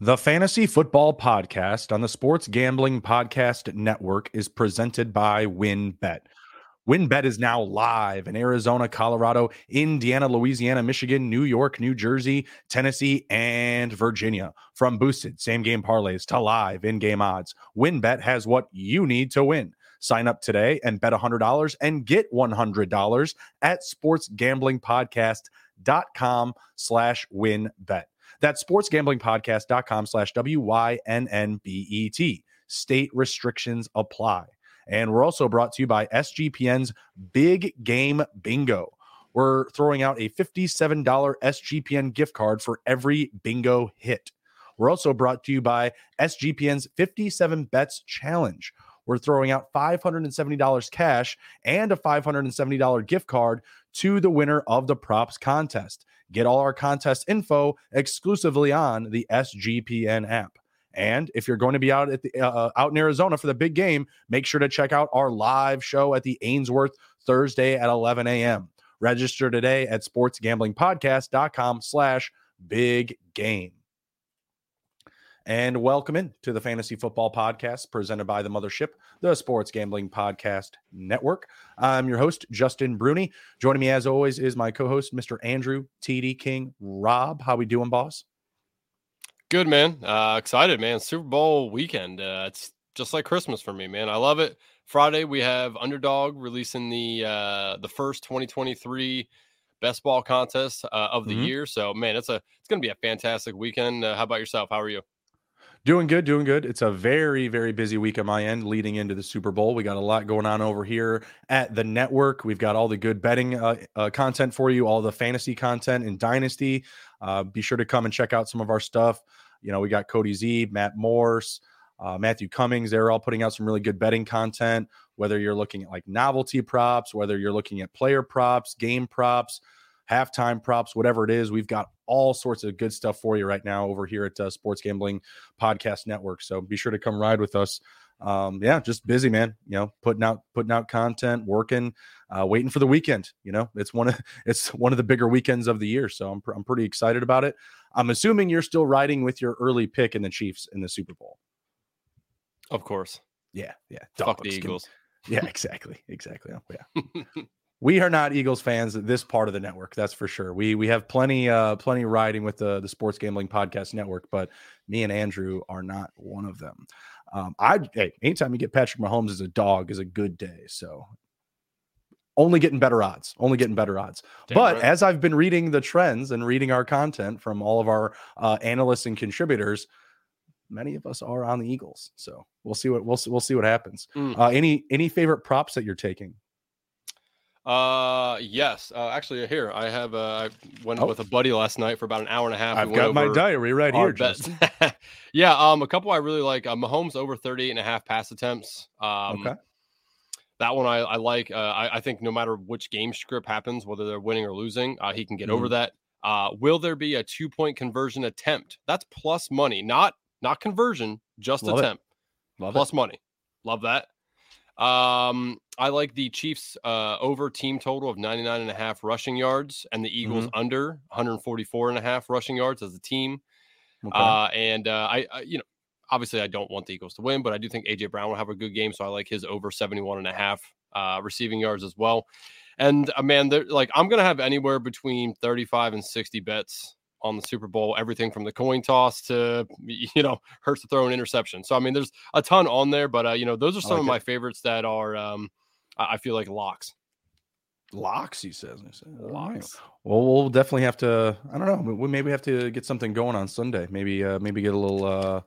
The Fantasy Football Podcast on the Sports Gambling Podcast Network is presented by WynnBet. WynnBet is now live in Arizona, Colorado, Indiana, Louisiana, Michigan, New York, New Jersey, Tennessee, and Virginia. From boosted same game parlays to live in game odds, WynnBet has what you need to win. Sign up today and bet $100 and get $100 at sportsgamblingpodcast.com slash wynnbet. That's sportsgamblingpodcast.com slash W-Y-N-N-B-E-T. State restrictions apply. And we're also brought to you by SGPN's Big Game Bingo. We're throwing out a $57 SGPN gift card for every bingo hit. We're also brought to you by SGPN's 57 Bets Challenge. We're throwing out $570 cash and a $570 gift card to the winner of the props contest. Get all our contest info exclusively on the SGPN app. And if you're going to be out at the uh, uh, out in Arizona for the big game, make sure to check out our live show at the Ainsworth Thursday at 11 a.m. Register today at sportsgamblingpodcast.com slash big game. And welcome in to the Fantasy Football Podcast presented by the Mothership, the Sports Gambling Podcast Network. I'm your host, Justin Bruni. Joining me as always is my co-host, Mr. Andrew TD King. Rob, how we doing, boss? Good, man. Uh, excited, man. Super Bowl weekend. Uh, it's just like Christmas for me, man. I love it. Friday we have Underdog releasing the uh, the first 2023 best ball contest uh, of the mm-hmm. year. So, man, it's a it's going to be a fantastic weekend. Uh, how about yourself? How are you? Doing good, doing good. It's a very, very busy week on my end leading into the Super Bowl. We got a lot going on over here at the network. We've got all the good betting uh, uh, content for you, all the fantasy content in Dynasty. Uh, be sure to come and check out some of our stuff. You know, we got Cody Z, Matt Morse, uh, Matthew Cummings. They're all putting out some really good betting content, whether you're looking at like novelty props, whether you're looking at player props, game props halftime props, whatever it is. We've got all sorts of good stuff for you right now over here at uh, Sports Gambling Podcast Network. So be sure to come ride with us. Um, yeah, just busy, man. You know, putting out putting out content, working, uh, waiting for the weekend. You know, it's one of it's one of the bigger weekends of the year. So I'm pr- I'm pretty excited about it. I'm assuming you're still riding with your early pick in the Chiefs in the Super Bowl. Of course. Yeah, yeah. Fuck the Eagles. Can, yeah, exactly, exactly. Oh, yeah. we are not Eagles fans at this part of the network. That's for sure. We we have plenty uh plenty riding with the the Sports Gambling Podcast Network, but me and Andrew are not one of them. Um, I hey, anytime you get Patrick Mahomes as a dog is a good day. So only getting better odds, only getting better odds. Damn but right. as I've been reading the trends and reading our content from all of our uh, analysts and contributors, many of us are on the Eagles. So we'll see what we'll we'll see what happens. Mm. Uh, any any favorite props that you're taking? Uh, yes. Uh, actually, here I have. Uh, I went oh. with a buddy last night for about an hour and a half. I've got my diary right here. Justin. yeah. Um, a couple I really like. Uh, Mahomes over 38 and a half pass attempts. Um, okay. That one I, I like. Uh, I, I, think no matter which game script happens, whether they're winning or losing, uh, he can get mm. over that. Uh, will there be a two point conversion attempt? That's plus money, not not conversion, just Love attempt. Plus it. money. Love that. Um, I like the Chiefs uh, over team total of 99 and a half rushing yards and the Eagles mm-hmm. under 144 and a half rushing yards as a team. Okay. Uh, and uh, I, I, you know, obviously I don't want the Eagles to win, but I do think AJ Brown will have a good game. So I like his over 71 and a half uh, receiving yards as well. And uh, man, like I'm going to have anywhere between 35 and 60 bets on the Super Bowl, everything from the coin toss to you know Hurts to throw an interception. So I mean, there's a ton on there, but uh, you know those are some like of my favorites that are um, I feel like locks. Locks, he says. He says locks. Well, we'll definitely have to. I don't know. We maybe have to get something going on Sunday. Maybe, uh, maybe get a little, uh,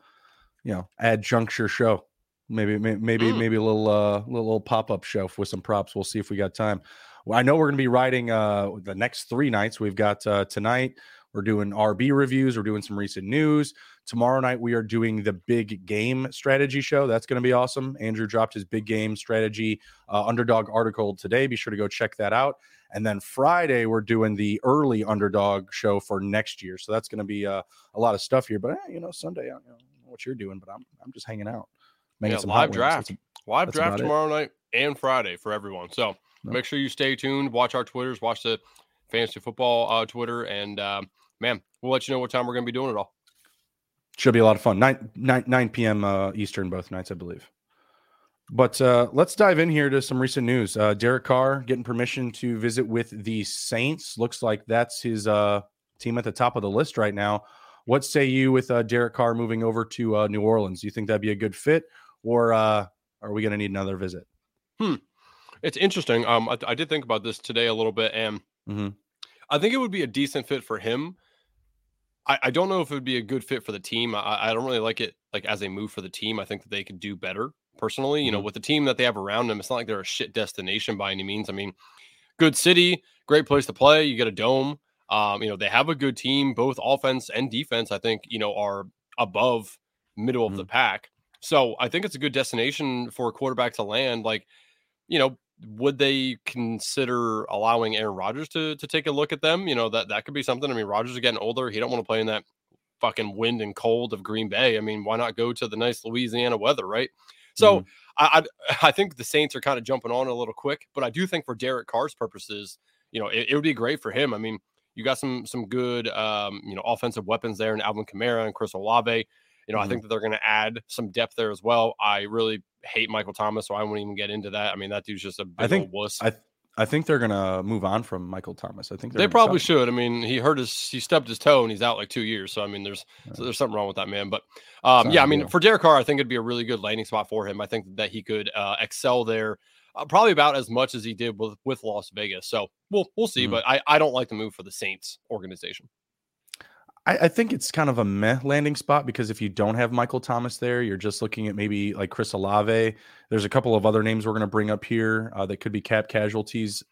you know, adjuncture show. Maybe, maybe, mm. maybe a little, uh, little, little pop up show with some props. We'll see if we got time. Well, I know we're going to be riding uh, the next three nights. We've got uh, tonight. We're doing RB reviews. We're doing some recent news. Tomorrow night, we are doing the big game strategy show. That's going to be awesome. Andrew dropped his big game strategy uh, underdog article today. Be sure to go check that out. And then Friday, we're doing the early underdog show for next year. So that's going to be uh, a lot of stuff here. But, eh, you know, Sunday, I don't know what you're doing, but I'm, I'm just hanging out. Making yeah, some live draft. That's, live that's draft tomorrow it. night and Friday for everyone. So no. make sure you stay tuned. Watch our Twitters. Watch the fantasy football uh, Twitter. And, um, man, we'll let you know what time we're going to be doing it all. Should be a lot of fun. 9, 9, 9 p.m. Uh, Eastern both nights, I believe. But uh, let's dive in here to some recent news. Uh, Derek Carr getting permission to visit with the Saints. Looks like that's his uh, team at the top of the list right now. What say you with uh, Derek Carr moving over to uh, New Orleans? Do you think that'd be a good fit, or uh, are we going to need another visit? Hmm. It's interesting. Um, I, I, did think about this today a little bit, and mm-hmm. I think it would be a decent fit for him. I, I don't know if it would be a good fit for the team. I, I don't really like it like as a move for the team. I think that they could do better personally. You know, mm-hmm. with the team that they have around them, it's not like they're a shit destination by any means. I mean, good city, great place to play. You get a dome. Um, you know, they have a good team, both offense and defense. I think you know are above middle mm-hmm. of the mm-hmm. pack. So I think it's a good destination for a quarterback to land. Like, you know, would they consider allowing Aaron Rodgers to to take a look at them? You know, that that could be something. I mean, Rodgers is getting older. He don't want to play in that fucking wind and cold of Green Bay. I mean, why not go to the nice Louisiana weather, right? So mm-hmm. I, I, I think the Saints are kind of jumping on a little quick, but I do think for Derek Carr's purposes, you know, it, it would be great for him. I mean, you got some some good um, you know offensive weapons there in Alvin Kamara and Chris Olave. You know, mm-hmm. I think that they're going to add some depth there as well. I really hate Michael Thomas, so I won't even get into that. I mean, that dude's just a big I think, wuss. I, I think they're gonna move on from Michael Thomas. I think they probably should. I mean, he hurt his, he stubbed his toe, and he's out like two years. So I mean, there's so there's something wrong with that man. But um, yeah, I mean, for Derek Carr, I think it'd be a really good landing spot for him. I think that he could uh, excel there, uh, probably about as much as he did with with Las Vegas. So we'll we'll see. Mm-hmm. But I I don't like the move for the Saints organization. I, I, think it's kind of a meh landing spot because if you don't have Michael Thomas there, you're just looking at maybe like Chris Olave. There's a couple of other names we're going to bring up here uh, that could be cap casualties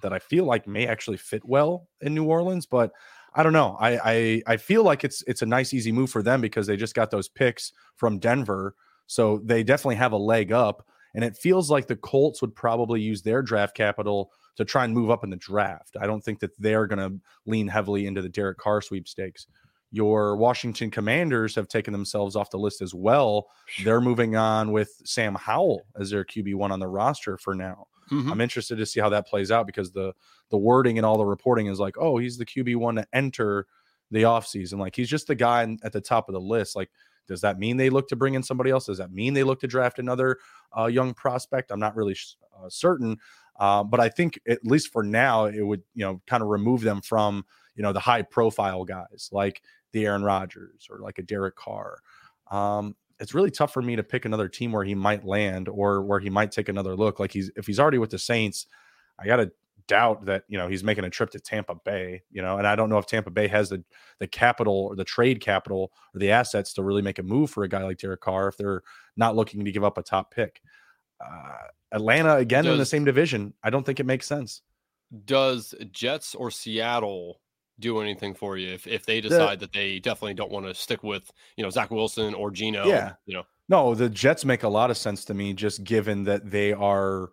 that I feel like may actually fit well in New Orleans, but I don't know. I, I I feel like it's it's a nice easy move for them because they just got those picks from Denver, so they definitely have a leg up. And it feels like the Colts would probably use their draft capital to try and move up in the draft. I don't think that they're going to lean heavily into the Derek Carr sweepstakes. Your Washington Commanders have taken themselves off the list as well. They're moving on with Sam Howell as their QB1 on the roster for now. Mm-hmm. I'm interested to see how that plays out because the the wording and all the reporting is like, oh, he's the QB1 to enter the offseason. Like he's just the guy at the top of the list. Like, does that mean they look to bring in somebody else? Does that mean they look to draft another uh, young prospect? I'm not really uh, certain. Uh, but I think at least for now, it would you know kind of remove them from you know the high profile guys like the Aaron Rodgers or like a Derek Carr. Um, it's really tough for me to pick another team where he might land or where he might take another look. Like he's if he's already with the Saints, I got to doubt that you know he's making a trip to Tampa Bay. You know, and I don't know if Tampa Bay has the the capital or the trade capital or the assets to really make a move for a guy like Derek Carr if they're not looking to give up a top pick. Uh, Atlanta again does, in the same division. I don't think it makes sense. Does Jets or Seattle do anything for you if, if they decide the, that they definitely don't want to stick with you know Zach Wilson or Gino. Yeah, you know. No, the Jets make a lot of sense to me, just given that they are,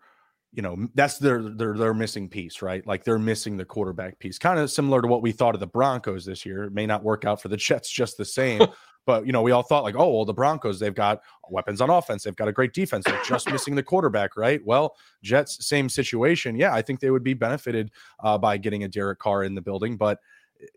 you know, that's their their their missing piece, right? Like they're missing the quarterback piece, kind of similar to what we thought of the Broncos this year. It may not work out for the Jets just the same, but you know, we all thought like, oh, well, the Broncos they've got weapons on offense, they've got a great defense, they're just missing the quarterback, right? Well, Jets same situation. Yeah, I think they would be benefited uh, by getting a Derek Carr in the building, but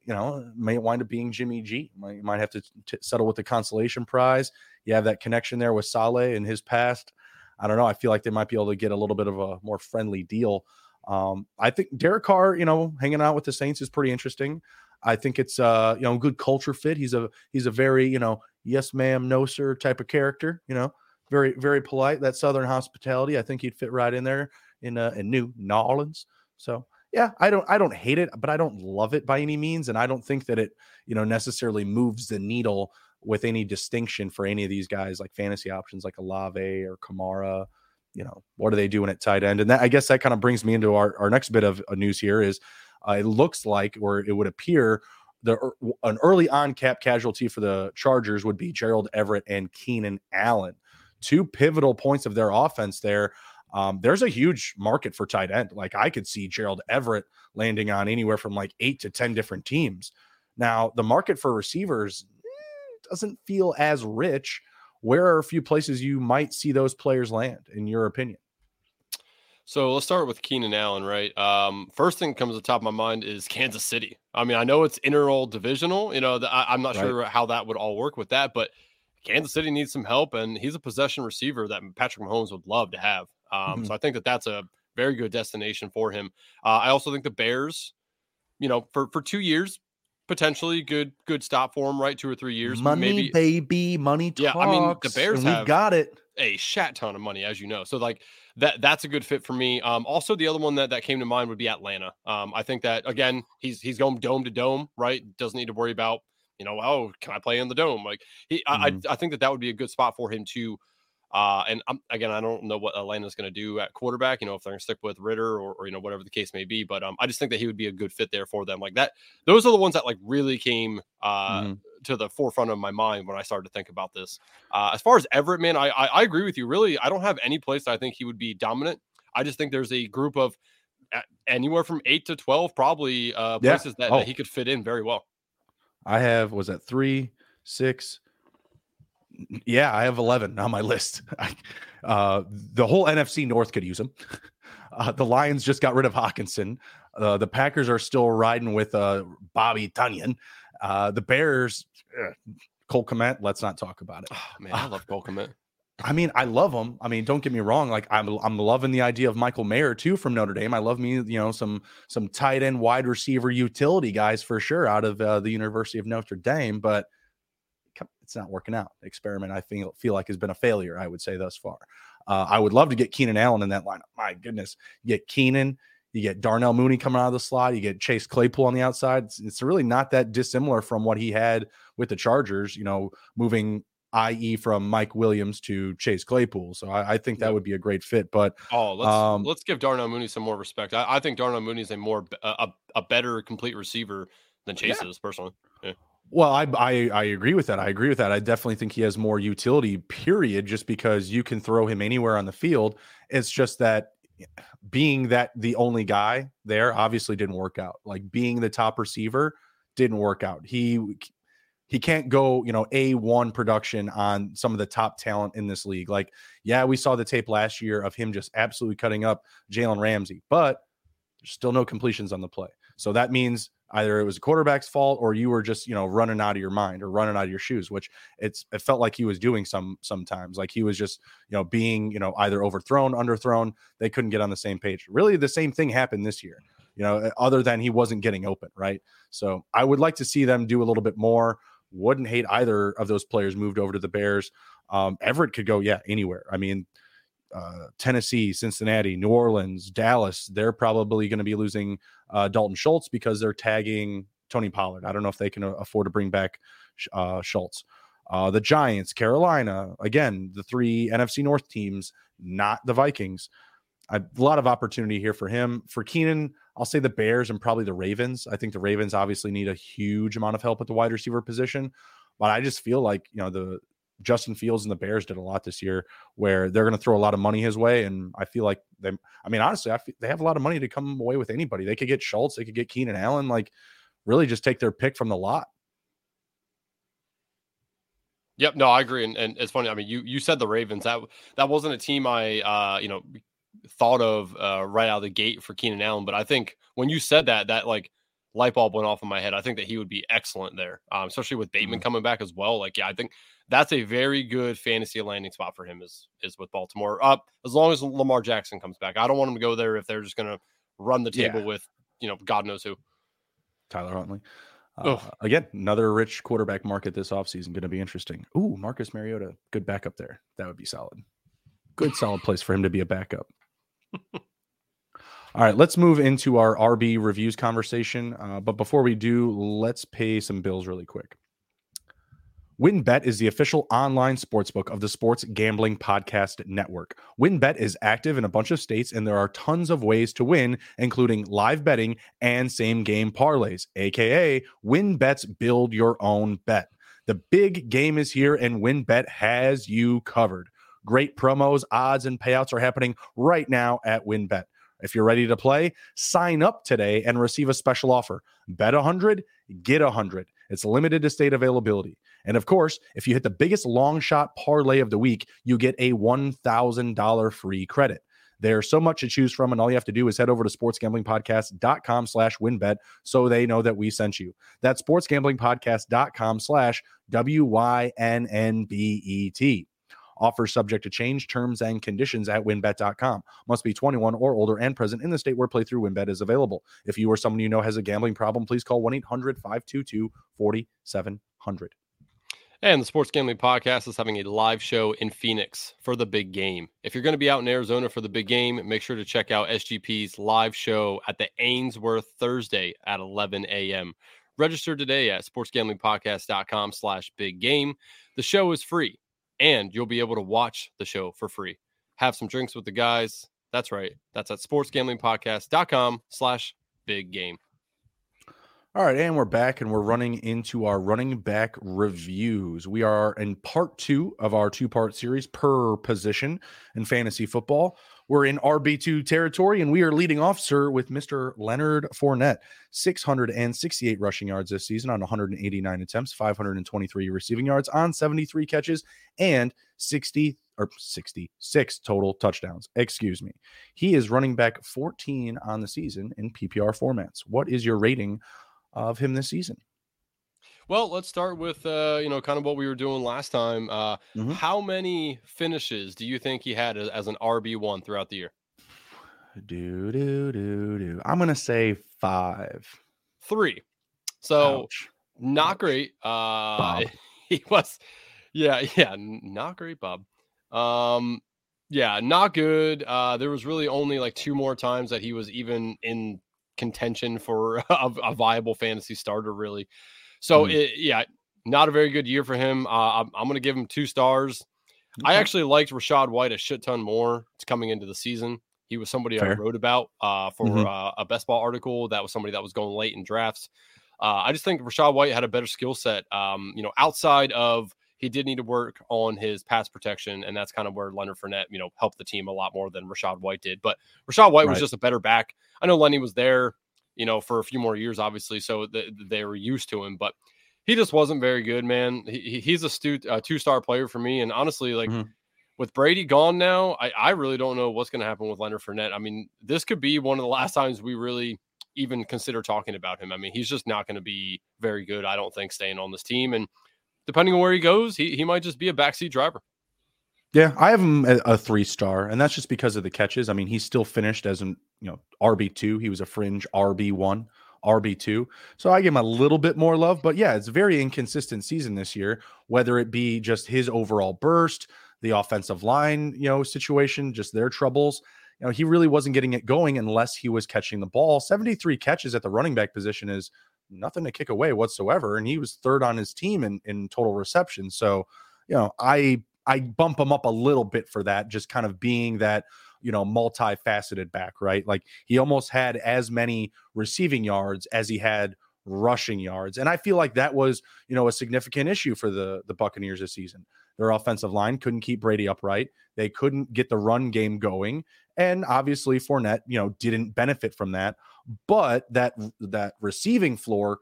you know, may wind up being Jimmy G. Might, might have to t- settle with the consolation prize. You have that connection there with Saleh in his past. I don't know. I feel like they might be able to get a little bit of a more friendly deal. Um, I think Derek Carr, you know, hanging out with the Saints is pretty interesting. I think it's uh, you know, good culture fit. He's a he's a very, you know, yes ma'am, no sir type of character, you know, very, very polite. That southern hospitality. I think he'd fit right in there in uh in New Orleans. So yeah, I don't I don't hate it, but I don't love it by any means, and I don't think that it you know necessarily moves the needle with any distinction for any of these guys like fantasy options like Olave or Kamara. You know, what are they doing at tight end? And that I guess that kind of brings me into our, our next bit of news here is uh, it looks like or it would appear the an early on cap casualty for the Chargers would be Gerald Everett and Keenan Allen, two pivotal points of their offense there. Um, there's a huge market for tight end. Like I could see Gerald Everett landing on anywhere from like eight to 10 different teams. Now, the market for receivers eh, doesn't feel as rich. Where are a few places you might see those players land, in your opinion? So let's start with Keenan Allen, right? Um, first thing that comes to the top of my mind is Kansas City. I mean, I know it's inter divisional, you know, the, I, am not right. sure how that would all work with that, but Kansas City needs some help, and he's a possession receiver that Patrick Mahomes would love to have. Um, mm-hmm. So I think that that's a very good destination for him. Uh, I also think the Bears, you know, for for two years, potentially good good stop for him, right? Two or three years, money, maybe. baby, money. Talks, yeah, I mean the Bears have got it a shat ton of money, as you know. So like that that's a good fit for me. Um, also the other one that, that came to mind would be Atlanta. Um, I think that again, he's he's going dome to dome, right? Doesn't need to worry about, you know, oh, can I play in the dome? Like he mm-hmm. I, I think that that would be a good spot for him to uh, and um, again, I don't know what Atlanta's going to do at quarterback. You know, if they're going to stick with Ridder or, or, you know whatever the case may be. But um, I just think that he would be a good fit there for them. Like that, those are the ones that like really came uh, mm-hmm. To the forefront of my mind when I started to think about this. Uh, as far as Everett, man, I, I, I agree with you. Really, I don't have any place I think he would be dominant. I just think there's a group of anywhere from eight to twelve probably uh, places yeah. that, oh. that he could fit in very well. I have was that three, six, yeah, I have 11 on my list. uh, the whole NFC North could use him. Uh, the Lions just got rid of Hockenson. Uh, the Packers are still riding with uh, Bobby Tonyan. Uh, the Bears, Cole Kmet, let's not talk about it. Oh, man, I love Cole Kmet. I mean, I love him. I mean, don't get me wrong. Like I'm, I'm loving the idea of Michael Mayer too from Notre Dame. I love me, you know, some some tight end, wide receiver, utility guys for sure out of uh, the University of Notre Dame. But it's not working out. experiment I feel feel like has been a failure. I would say thus far. Uh, I would love to get Keenan Allen in that lineup. My goodness, get Keenan, you get Darnell Mooney coming out of the slot, you get Chase Claypool on the outside. It's, it's really not that dissimilar from what he had with the Chargers. You know, moving i.e., from Mike Williams to Chase Claypool. So I, I think that would be a great fit. But oh, let's um, let's give Darnell Mooney some more respect. I, I think Darnell Mooney is a more a, a better complete receiver than Chase yeah. is personally. Yeah. Well, I, I I agree with that. I agree with that. I definitely think he has more utility. Period. Just because you can throw him anywhere on the field, it's just that being that the only guy there obviously didn't work out. Like being the top receiver didn't work out. He he can't go, you know, A1 production on some of the top talent in this league. Like, yeah, we saw the tape last year of him just absolutely cutting up Jalen Ramsey, but there's still no completions on the play. So that means either it was a quarterback's fault or you were just you know running out of your mind or running out of your shoes which it's it felt like he was doing some sometimes like he was just you know being you know either overthrown underthrown they couldn't get on the same page. Really the same thing happened this year you know other than he wasn't getting open right? So i would like to see them do a little bit more. Wouldn't hate either of those players moved over to the bears. Um, everett could go yeah anywhere. I mean uh, Tennessee, Cincinnati, New Orleans, Dallas, they're probably going to be losing uh, Dalton Schultz because they're tagging Tony Pollard. I don't know if they can afford to bring back uh, Schultz. Uh, the Giants, Carolina, again, the three NFC North teams, not the Vikings. A lot of opportunity here for him. For Keenan, I'll say the Bears and probably the Ravens. I think the Ravens obviously need a huge amount of help at the wide receiver position, but I just feel like you know the Justin Fields and the Bears did a lot this year where they're going to throw a lot of money his way. And I feel like they, I mean, honestly, I feel, they have a lot of money to come away with anybody. They could get Schultz, they could get Keenan Allen, like really just take their pick from the lot. Yep, no, I agree, and, and it's funny. I mean, you you said the Ravens that that wasn't a team I uh you know thought of uh, right out of the gate for Keenan Allen, but I think when you said that, that like light bulb went off in my head. I think that he would be excellent there, um, especially with Bateman mm-hmm. coming back as well. Like, yeah, I think that's a very good fantasy landing spot for him. Is is with Baltimore up as long as Lamar Jackson comes back. I don't want him to go there if they're just going to run the table yeah. with you know God knows who. Tyler Huntley. Uh, again, another rich quarterback market this offseason. Going to be interesting. Ooh, Marcus Mariota, good backup there. That would be solid. Good solid place for him to be a backup. All right, let's move into our RB reviews conversation. Uh, but before we do, let's pay some bills really quick. WynnBET is the official online sportsbook of the Sports Gambling Podcast Network. WynnBET is active in a bunch of states, and there are tons of ways to win, including live betting and same game parlays, aka WynnBET's Build Your Own Bet. The big game is here, and WynnBET has you covered. Great promos, odds, and payouts are happening right now at WynnBET. If you're ready to play, sign up today and receive a special offer. Bet 100, get 100. It's limited to state availability. And of course, if you hit the biggest long shot parlay of the week, you get a $1,000 free credit. There's so much to choose from, and all you have to do is head over to sportsgamblingpodcast.com slash wynnbet so they know that we sent you. That's sportsgamblingpodcast.com slash W-Y-N-N-B-E-T. Offers subject to change, terms and conditions at wynnbet.com. Must be 21 or older and present in the state where playthrough wynnbet is available. If you or someone you know has a gambling problem, please call 1 800 522 4700. And the Sports Gambling Podcast is having a live show in Phoenix for the big game. If you're going to be out in Arizona for the big game, make sure to check out SGP's live show at the Ainsworth Thursday at 11 a.m. Register today at sportsgamblingpodcast.com slash big game. The show is free and you'll be able to watch the show for free. Have some drinks with the guys. That's right. That's at sportsgamblingpodcast.com slash big game. All right, and we're back and we're running into our running back reviews. We are in part two of our two part series per position in fantasy football. We're in RB2 territory, and we are leading off, sir, with Mr. Leonard Fournette. 668 rushing yards this season on 189 attempts, 523 receiving yards on 73 catches, and 60 or 66 total touchdowns. Excuse me. He is running back 14 on the season in PPR formats. What is your rating of him this season? Well, let's start with uh, you know kind of what we were doing last time. Uh, mm-hmm. How many finishes do you think he had as, as an RB one throughout the year? Do do do do. I'm gonna say five, three. So Ouch. not Ouch. great. Uh, he was, yeah, yeah, not great, Bob. Um, yeah, not good. Uh, there was really only like two more times that he was even in contention for a, a viable fantasy starter, really. So, mm. it, yeah, not a very good year for him. Uh, I'm, I'm going to give him two stars. Okay. I actually liked Rachaad White a shit ton more It's coming into the season. He was somebody Fair. I wrote about uh, for mm-hmm. uh, a best ball article. That was somebody that was going late in drafts. Uh, I just think Rachaad White had a better skill set. Um, you know, outside of he did need to work on his pass protection, and that's kind of where Leonard Fournette, you know, helped the team a lot more than Rachaad White did. But Rachaad White right. was just a better back. I know Lenny was there you know, for a few more years, obviously. So th- they were used to him, but he just wasn't very good, man. He, he's a stu- two star player for me. And honestly, like mm-hmm. with Brady gone now, I, I really don't know what's going to happen with Leonard Fournette. I mean, this could be one of the last times we really even consider talking about him. I mean, he's just not going to be very good, I don't think, staying on this team. And depending on where he goes, he, he might just be a backseat driver. Yeah, I have him a, three star, and that's just because of the catches. I mean, he still finished as an you know RB two. He was a fringe RB one, RB two. So I give him a little bit more love. But yeah, it's a very inconsistent season this year. Whether it be just his overall burst, the offensive line, you know, situation, just their troubles. You know, he really wasn't getting it going unless he was catching the ball. Seventy three catches at the running back position is nothing to kick away whatsoever, and he was third on his team in in total reception. So you know, I I bump him up a little bit for that, just kind of being that, you know, multifaceted back, right? Like he almost had as many receiving yards as he had rushing yards. And I feel like that was, you know, a significant issue for the the Buccaneers this season. Their offensive line couldn't keep Brady upright. They couldn't get the run game going. And obviously Fournette, you know, didn't benefit from that. But that that receiving floor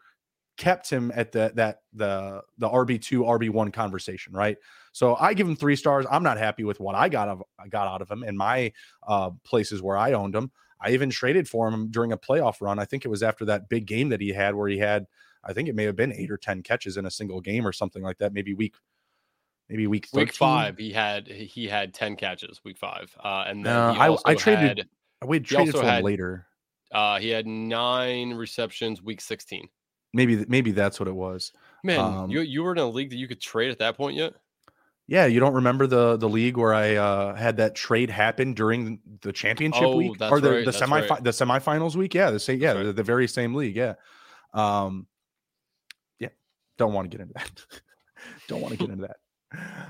kept him at the that the the RB2 RB1 conversation, right? So I give him 3 stars. I'm not happy with what I got of I got out of him in my uh places where I owned him. I even traded for him during a playoff run. I think it was after that big game that he had where he had I think it may have been 8 or 10 catches in a single game or something like that, maybe week maybe week 13. week 5 he had he had 10 catches week 5. Uh and then uh, I I traded had, we traded for him later. Uh, he had nine receptions week 16. Maybe maybe that's what it was. Man, um, you you were in a league that you could trade at that point yet? Yeah, you don't remember the the league where I uh, had that trade happen during the championship oh, week or the right, the semi right. the semifinals week? Yeah, the same. Yeah, right. the, the, very same league. Yeah, um, yeah. Don't want to get into that. don't want to get into that.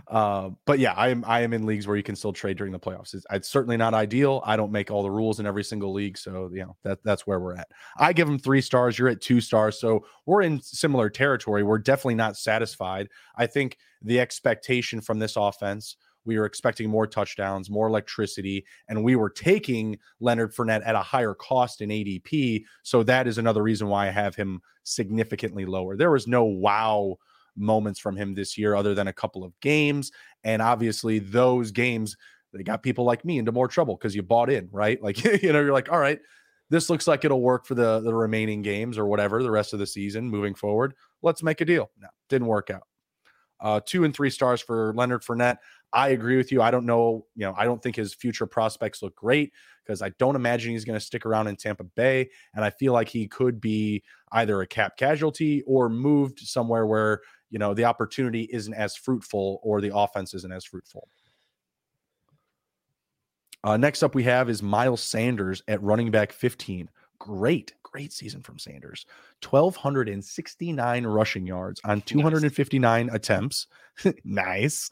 Uh, but yeah, I am I am in leagues where you can still trade during the playoffs. It's, it's, certainly not ideal. I don't make all the rules in every single league, so you know that that's where we're at. I give them three stars. You're at two stars, so we're in similar territory. We're definitely not satisfied. I think the expectation from this offense. We were expecting more touchdowns, more electricity, and we were taking Leonard Fournette at a higher cost in ADP. So that is another reason why I have him significantly lower. There was no wow moments from him this year, other than a couple of games. And obviously, those games they got people like me into more trouble because you bought in, right? Like, you know, you're like, all right, this looks like it'll work for the the remaining games or whatever the rest of the season moving forward. Let's make a deal. No, didn't work out. Uh, two and three stars for Leonard Fournette. I agree with you. I don't know, you know, I don't think his future prospects look great because I don't imagine he's going to stick around in Tampa Bay. And I feel like he could be either a cap casualty or moved somewhere where, you know, the opportunity isn't as fruitful or the offense isn't as fruitful. Uh, next up, we have is Miles Sanders at running back 15. Great, great season from Sanders. 1,269 rushing yards on 259 nice. attempts. nice.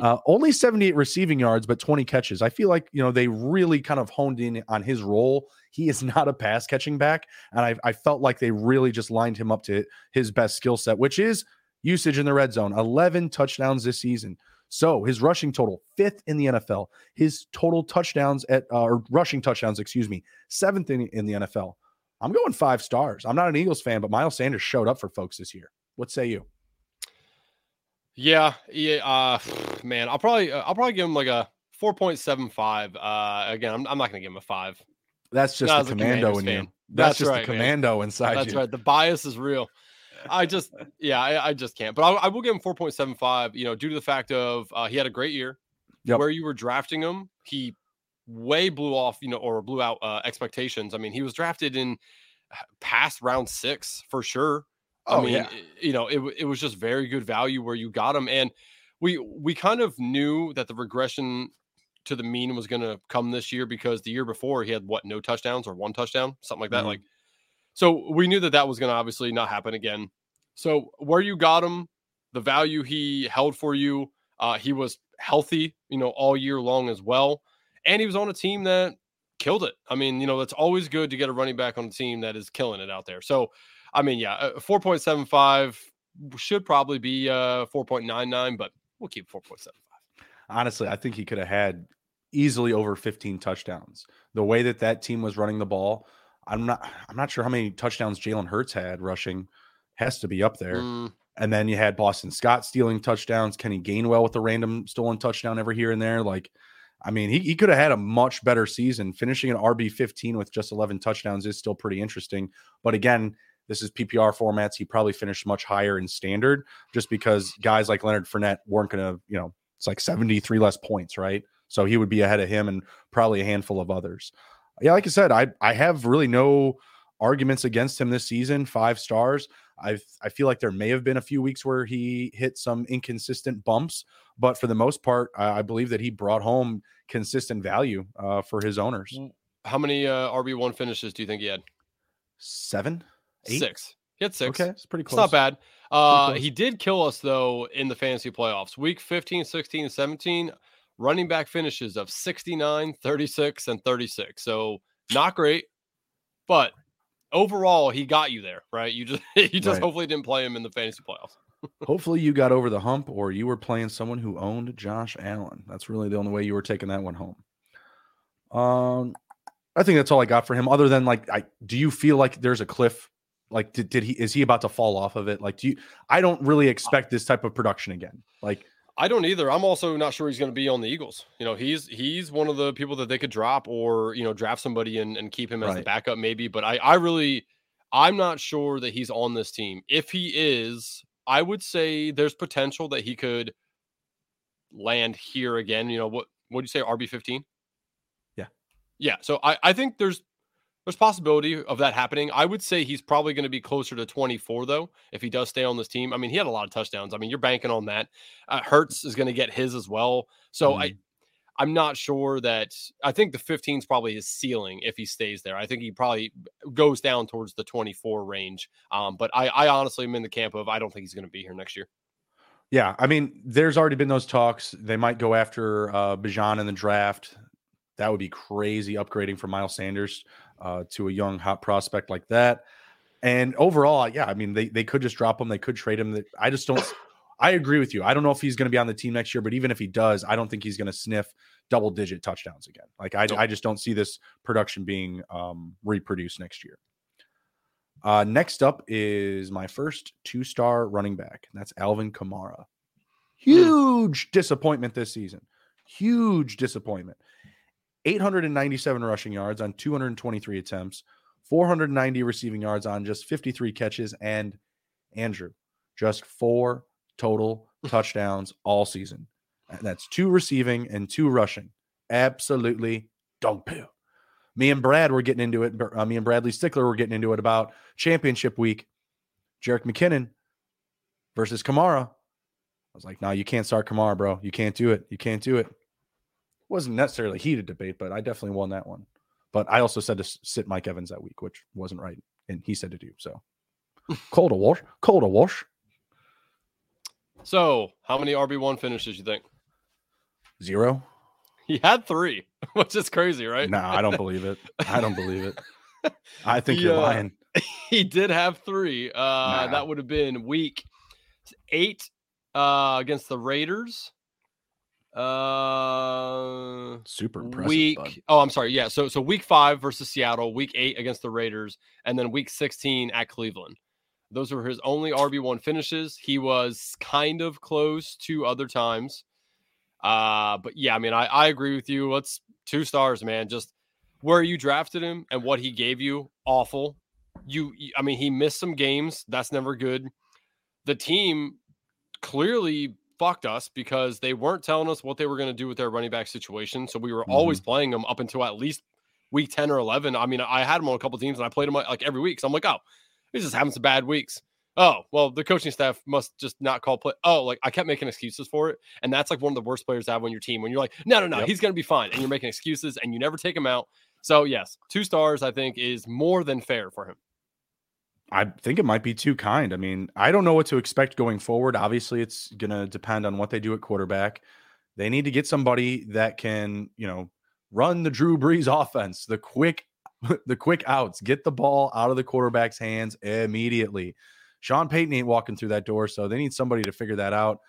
Uh, only 78 receiving yards, but 20 catches. I feel like, you know, they really kind of honed in on his role. He is not a pass catching back. And I, I felt like they really just lined him up to his best skill set, which is usage in the red zone 11 touchdowns this season. So his rushing total, fifth in the NFL. His total touchdowns at uh, or rushing touchdowns, excuse me, seventh in, in the NFL. I'm going five stars. I'm not an Eagles fan, but Miles Sanders showed up for folks this year. What say you? Yeah, yeah, uh, man, I'll probably uh, I'll probably give him like a 4.75. Uh, again, I'm, I'm not going to give him a five. That's just the commando in you. That's, That's just right, the commando man. inside That's you. right. The bias is real. I just, yeah, I, I just can't. But I, I, will give him 4.75, you know, due to the fact of uh, he had a great year. Yep. Where you were drafting him, he way blew off, you know, or blew out uh, expectations. I mean, he was drafted in uh, past round six for sure. Oh, I mean, yeah. you know, it, it was just very good value where you got him. And we we kind of knew that the regression to the mean was going to come this year because the year before he had what no touchdowns or one touchdown, something like that. Mm-hmm. Like so we knew that that was going to obviously not happen again. So where you got him, the value he held for you, uh, he was healthy, you know, all year long as well, and he was on a team that killed it. I mean, you know, it's always good to get a running back on a team that is killing it out there. So, I mean, yeah, uh, four point seven five should probably be uh, four point nine nine, but we'll keep four point seven five. Honestly, I think he could have had easily over 15 touchdowns. The way that that team was running the ball, I'm not I'm not sure how many touchdowns Jalen Hurts had rushing. Has to be up there. Mm. And then you had Boston Scott stealing touchdowns, Kenny Gainwell with a random stolen touchdown every here and there. Like, I mean, he, he could have had a much better season. Finishing an RB 15 with just 11 touchdowns is still pretty interesting. But again, this is PPR formats. He probably finished much higher in standard just because guys like Leonard Fournette weren't going to, you know, it's like 73 less points, right? So he would be ahead of him and probably a handful of others yeah, like I said, I I have really no arguments against him this season. Five stars. I I feel like there may have been a few weeks where he hit some inconsistent bumps, but for the most part, I, I believe that he brought home consistent value uh, for his owners. How many uh, RB one finishes do you think he had? Seven, eight? six. He had six. Okay, it's pretty close. It's not bad. Uh, he did kill us though in the fantasy playoffs. Week 15, 16, 17 running back finishes of 69, 36, and 36. So not great, but overall he got you there, right? You just you just right. hopefully didn't play him in the fantasy playoffs. hopefully you got over the hump or you were playing someone who owned Josh Allen. That's really the only way you were taking that one home. Um I think that's all I got for him other than like I do you feel like there's a cliff like did, did he is he about to fall off of it? Like do you I don't really expect this type of production again. Like I don't either. I'm also not sure he's going to be on the Eagles. You know, he's he's one of the people that they could drop or you know draft somebody and, and keep him as right. the backup maybe. But I I really I'm not sure that he's on this team. If he is, I would say there's potential that he could land here again. You know what? What do you say? RB 15. Yeah, yeah. So I I think there's there's possibility of that happening. I would say he's probably going to be closer to 24 though if he does stay on this team. I mean, he had a lot of touchdowns. I mean, you're banking on that. Uh, Hurts is going to get his as well. So mm. I I'm not sure that I think the 15 is probably his ceiling if he stays there. I think he probably goes down towards the 24 range. Um, but I, I honestly am in the camp of I don't think he's going to be here next year. Yeah, I mean, there's already been those talks. They might go after uh, Bijan in the draft. That would be crazy upgrading for Miles Sanders uh, to a young hot prospect like that. And overall, yeah, I mean, they they could just drop him. They could trade him. I just don't. I agree with you. I don't know if he's going to be on the team next year, but even if he does, I don't think he's going to sniff double digit touchdowns again. Like I, I just don't see this production being um, reproduced next year. Uh, next up is my first two star running back, and that's Alvin Kamara. Hmm. Huge disappointment this season. Huge disappointment. 897 rushing yards on 223 attempts, 490 receiving yards on just 53 catches, and Andrew, just four total touchdowns all season. And that's two receiving and two rushing. Absolutely dog poo. Me and Brad were getting into it. Uh, me and Bradley Stickler were getting into it about championship week. Jerick McKinnon versus Kamara. I was like, no, you can't start Kamara, bro. You can't do it. You can't do it. Wasn't necessarily heated debate, but I definitely won that one. But I also said to sit Mike Evans that week, which wasn't right. And he said to do. So cold a wash, cold a wash. So, how many RB1 finishes you think? Zero. He had three, which is crazy, right? No, I don't believe it. I don't believe it. I think you're uh, lying. He did have three. Uh, nah. That would have been week eight uh, against the Raiders. Uh, super impressive. Week. Bud. Oh, I'm sorry. Yeah. So so week five versus Seattle, week eight against the Raiders, and then week 16 at Cleveland. Those were his only RB1 finishes. He was kind of close two other times. Uh, but yeah, I mean, I, I agree with you. Let's two stars, man. Just where you drafted him and what he gave you, awful. You, I mean, he missed some games. That's never good. The team clearly fucked us because they weren't telling us what they were going to do with their running back situation. So we were mm-hmm. always playing them up until at least week 10 or 11. I mean, I had them on a couple teams and I played them like every week. So I'm like, oh, he's just having some bad weeks. Oh, well, the coaching staff must just not call play. Oh, like I kept making excuses for it. And that's like one of the worst players to have on your team when you're like, no, no, no, yep. he's going to be fine. And you're making excuses and you never take him out. So, yes, two stars, I think, is more than fair for him. I think it might be too kind. I mean, I don't know what to expect going forward. Obviously, it's going to depend on what they do at quarterback. They need to get somebody that can, you know, run the Drew Brees offense, the quick the quick outs, get the ball out of the quarterback's hands immediately. Sean Payton ain't walking through that door, so they need somebody to figure that out.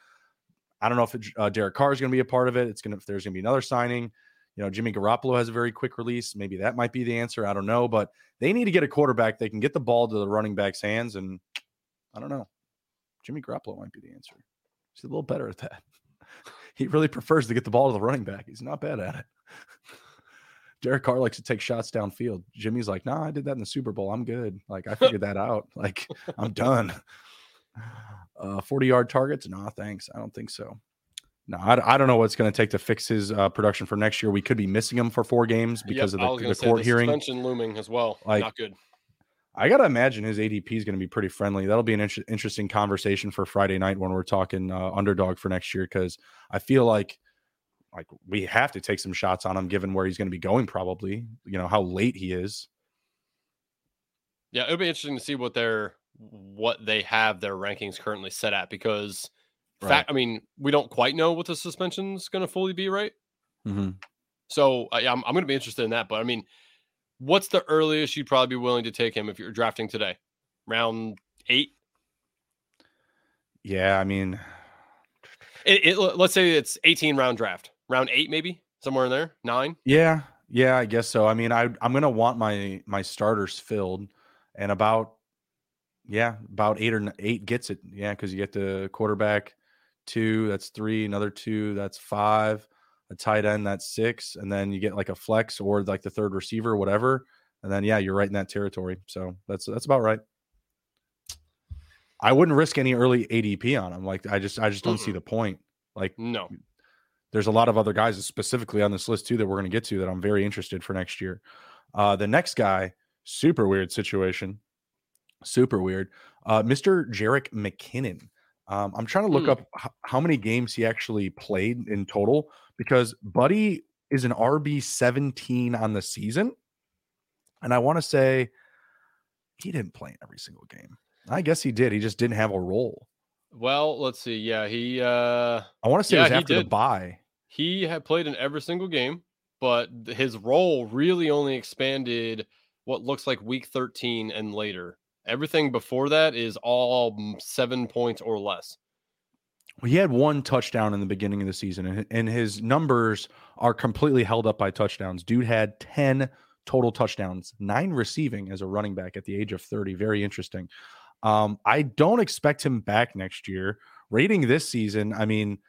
I don't know if it, uh, Derek Carr is going to be a part of it. It's going to if there's going to be another signing. You know, Jimmy Garoppolo has a very quick release. Maybe that might be the answer. I don't know, but they need to get a quarterback. They can get the ball to the running back's hands, and I don't know. Jimmy Garoppolo might be the answer. He's a little better at that. he really prefers to get the ball to the running back. He's not bad at it. Derek Carr likes to take shots downfield. Jimmy's like, nah, I did that in the Super Bowl. I'm good. Like, I figured that out. Like, I'm done. Uh, 40 yard targets? Nah, thanks. I don't think so. No, I, I don't know what's going to take to fix his uh, production for next year. We could be missing him for four games because yep, of the, the court the hearing. Suspension looming as well. Like, Not good. I got to imagine his ADP is going to be pretty friendly. That'll be an inter- interesting conversation for Friday night when we're talking uh, underdog for next year because I feel like like we have to take some shots on him given where he's going to be going probably you know how late he is yeah it'll be interesting to see what their what they have their rankings currently set at because right. fact i mean we don't quite know what the suspension's going to fully be right mm-hmm. so uh, I'm, I'm going to be interested in that but i mean what's the earliest you'd probably be willing to take him if you're drafting today round eight yeah i mean it, it, let's say it's 18 round draft round eight, maybe somewhere in there, nine. Yeah, yeah, I guess so. I mean, I I'm gonna want my my starters filled, and about yeah, about eight or eight gets it. Yeah, because you get the quarterback two, that's three, another two, that's five, a tight end, that's six, and then you get like a flex or like the third receiver, whatever, and then yeah, you're right in that territory. So that's that's about right. I wouldn't risk any early ADP on him. Like I just I just don't see the point. Like no, there's a lot of other guys specifically on this list too that we're going to get to that I'm very interested for next year. Uh, the next guy, super weird situation, super weird. Uh, Mr. Jerick McKinnon. Um, I'm trying to look mm. up h- how many games he actually played in total because Buddy is an RB 17 on the season, and I want to say he didn't play in every single game. I guess he did. He just didn't have a role. Well, let's see. Yeah, he. uh I want to say yeah, it was after the bye. He had played in every single game, but his role really only expanded what looks like week 13 and later. Everything before that is all seven points or less. He had one touchdown in the beginning of the season, and his numbers are completely held up by touchdowns. Dude had 10 total touchdowns, nine receiving as a running back at the age of 30. Very interesting. Um, I don't expect him back next year. Rating this season, I mean,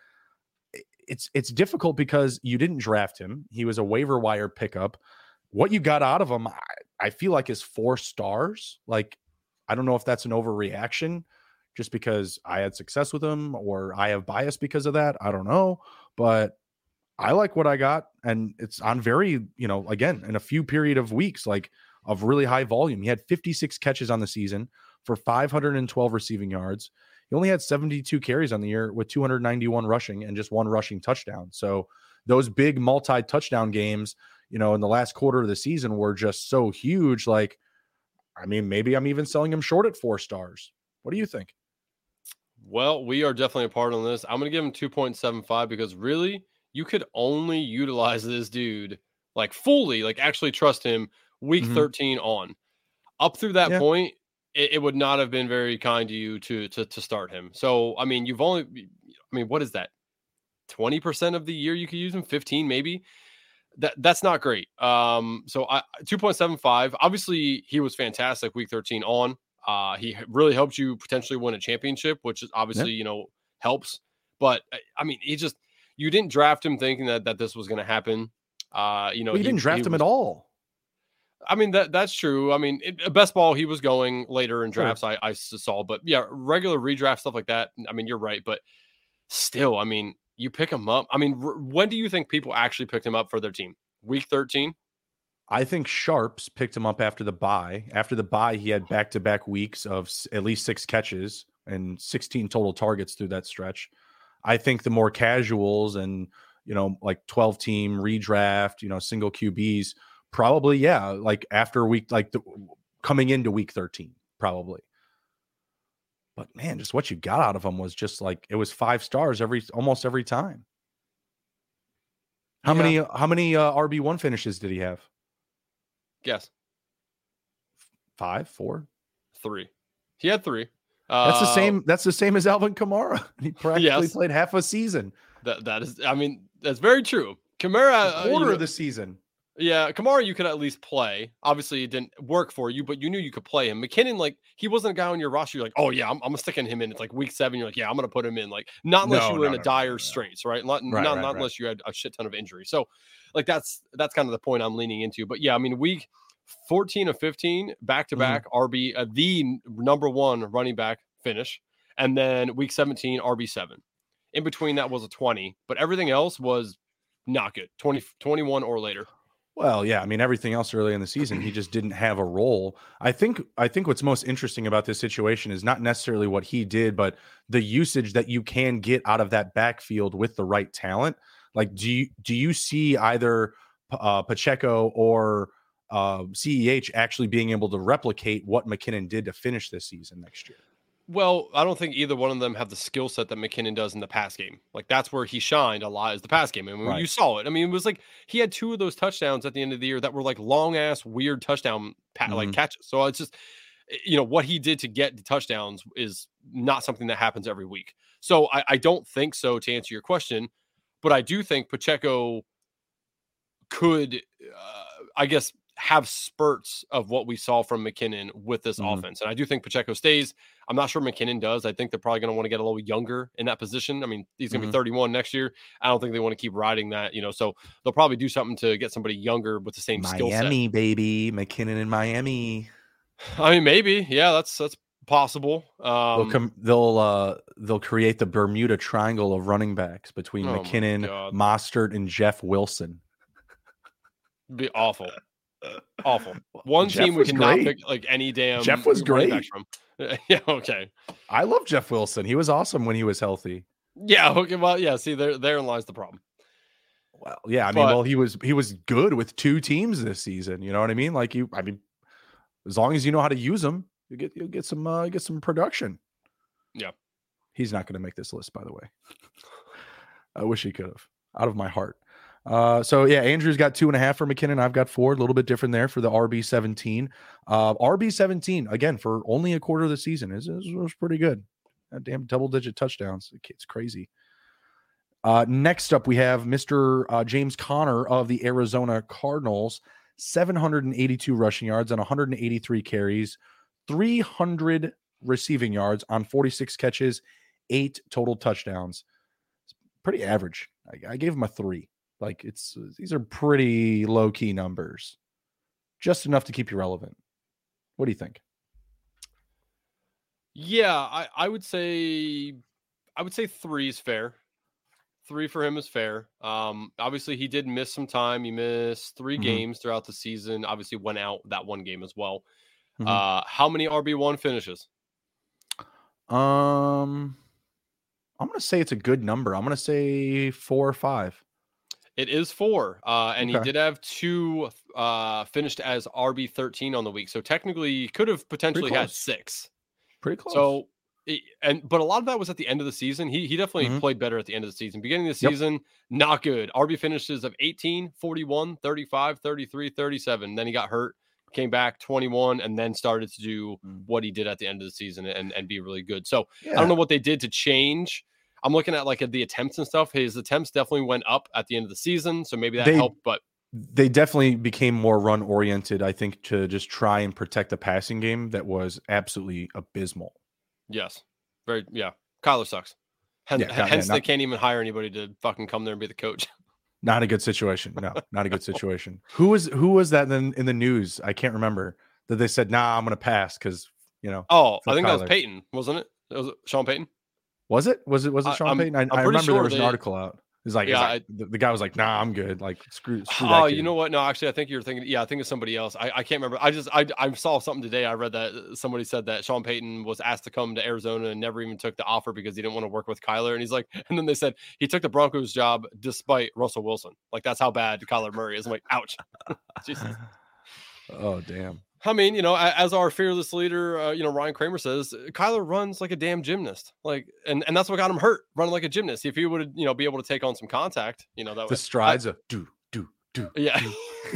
it's it's difficult because you didn't draft him. He was a waiver wire pickup. What you got out of him, I, I feel like is four stars. Like I don't know if that's an overreaction just because I had success with him or I have bias because of that. I don't know, but I like what I got and it's on very, you know, again, in a few period of weeks like of really high volume. He had 56 catches on the season for 512 receiving yards. He only had 72 carries on the year with 291 rushing and just one rushing touchdown. So those big multi touchdown games, you know, in the last quarter of the season were just so huge like I mean, maybe I'm even selling him short at 4 stars. What do you think? Well, we are definitely a part on this. I'm going to give him 2.75 because really, you could only utilize this dude like fully, like actually trust him week mm-hmm. 13 on. Up through that yeah. point, it, it, would not have been very kind to you to to to start him. So, I mean, you've only I mean, what is that? 20% of the year you could use him, 15 maybe. That that's not great. Um so I 2.75. Obviously, he was fantastic week 13 on. Uh, he really helped you potentially win a championship, which is obviously you know helps. But I mean, he just you didn't draft him thinking that that this was going to happen. Uh, you know, well, you didn't draft him was, at all. I mean that that's true. I mean, it, best ball he was going later in drafts. Sure. I I saw, but yeah, regular redraft stuff like that. I mean, you're right, but still, I mean, you pick him up. I mean, r- when do you think people actually picked him up for their team? Week 13. I think Sharps picked him up after the bye. After the bye, he had back to back weeks of at least six catches and 16 total targets through that stretch. I think the more casuals and, you know, like 12 team redraft, you know, single QBs, probably, yeah, like after week, like the, coming into week 13, probably. But man, just what you got out of him was just like it was five stars every almost every time. How yeah. many how many uh, RB one finishes did he have? Guess. Five, four, three. He had three. That's the uh, same. That's the same as Alvin Kamara. He practically yes. played half a season. That that is. I mean, that's very true. Kamara, uh, quarter uh, of the season. Yeah, Kamara, you could at least play. Obviously, it didn't work for you, but you knew you could play him. McKinnon, like he wasn't a guy on your roster. You're like, oh yeah, I'm, I'm sticking him in. It's like week seven. You're like, yeah, I'm gonna put him in. Like not unless no, you were no, in no, a dire straits, right? Not right, not, right, not right. unless you had a shit ton of injury. So, like that's that's kind of the point I'm leaning into. But yeah, I mean, week 14 of 15 back to back RB, uh, the number one running back finish and then week 17 RB7. In between that was a 20, but everything else was not good. 20 21 or later. Well, yeah, I mean everything else early in the season, he just didn't have a role. I think I think what's most interesting about this situation is not necessarily what he did, but the usage that you can get out of that backfield with the right talent. Like, do you do you see either uh, Pacheco or uh, CEH actually being able to replicate what McKinnon did to finish this season next year? Well, I don't think either one of them have the skill set that McKinnon does in the pass game. Like that's where he shined a lot is the pass game. I mean, right. you saw it. I mean, it was like he had two of those touchdowns at the end of the year that were like long ass weird touchdown mm-hmm. like catches. So it's just eh, you know what he did to get the touchdowns is not something that happens every week. So I, I don't think so to answer your question, but I do think Pacheco could, uh, I guess, have spurts of what we saw from McKinnon with this mm-hmm. offense. And I do think Pacheco stays. I'm not sure McKinnon does. I think they're probably going to want to get a little younger in that position. I mean, he's going to mm-hmm. be 31 next year. I don't think they want to keep riding that, you know. So they'll probably do something to get somebody younger with the same skill set. Miami, baby, McKinnon in Miami. I mean, maybe, yeah, that's that's possible. Um, they'll come, they'll uh, they'll create the Bermuda Triangle of running backs between oh McKinnon, Mostert, and Jeff Wilson. Be awful. Awful. One Jeff team we cannot great. pick like any damn. Jeff was great. From. yeah. Okay. I love Jeff Wilson. He was awesome when he was healthy. Yeah. Okay. Well, yeah. See, there, therein lies the problem. Well, yeah. I mean, well, he was he was good with two teams this season. You know what I mean? Like you, I mean, as long as you know how to use them, you get you get some uh, get some production. Yeah. He's not going to make this list, by the way. I wish he could have. Out of my heart. Uh, so yeah, Andrew's got two and a half for McKinnon. I've got four, a little bit different there for the RB seventeen. Uh, RB seventeen again for only a quarter of the season is was pretty good. That damn double digit touchdowns. It's crazy. Uh, next up, we have Mr. Uh, James Conner of the Arizona Cardinals, 782 rushing yards on 183 carries, 300 receiving yards on 46 catches, eight total touchdowns pretty average. I, I gave him a three. Like it's these are pretty low key numbers, just enough to keep you relevant. What do you think? Yeah, I, I would say I would say three is fair. Three for him is fair. Um, obviously he did miss some time. He missed 3 mm-hmm. games throughout the season. Obviously went out that one game as well. Mm-hmm. Uh, how many RB one finishes? Um, I'm gonna say it's a good number. I'm gonna say four or five. It is four, uh, and okay. he did have two uh, finished as RB thirteen on the week. So technically, he could have potentially had six. Pretty close. So, and but a lot of that was at the end of the season. He he definitely mm-hmm. played better at the end of the season. Beginning of the season, yep. not good. RB finishes of 18, 41, 35, 33, 37. Then he got hurt came back 21 and then started to do mm. what he did at the end of the season and, and be really good. So yeah. I don't know what they did to change. I'm looking at like the attempts and stuff. His attempts definitely went up at the end of the season. So maybe that they, helped, but they definitely became more run oriented, I think, to just try and protect the passing game that was absolutely abysmal. Yes. Very, yeah. Kyler sucks. Hence, yeah, hence yeah, not, they can't even hire anybody to fucking come there and be the coach. Not a good situation. No, not a good situation. who was who was that then in the news? I can't remember that they said, "Nah, I'm going to pass" because you know. Oh, I think Kyler. that was Payton, wasn't it? it was Sean Payton. Was it? Was it? Was it Sean I, Payton? I, I remember sure there was they, an article out. He's like, yeah, like, I, the, the, guy was like, nah, I'm good. Like, screw. screw oh, you know what? No, actually, I think you're thinking. Yeah, I think it's somebody else. I, I can't remember. I just I, I saw something today. I read that uh, somebody said that Sean Payton was asked to come to Arizona and never even took the offer because he didn't want to work with Kyler. And he's like, and then they said he took the Broncos job despite Russell Wilson. Like that's how bad Kyler Murray is. I'm like, ouch. Jesus. Oh damn. I mean, you know, as our fearless leader, uh, you know, Ryan Kramer says, Kyler runs like a damn gymnast. Like, and, and that's what got him hurt, running like a gymnast. If he would, you know, be able to take on some contact, you know, that the strides of do, do, do. Yeah.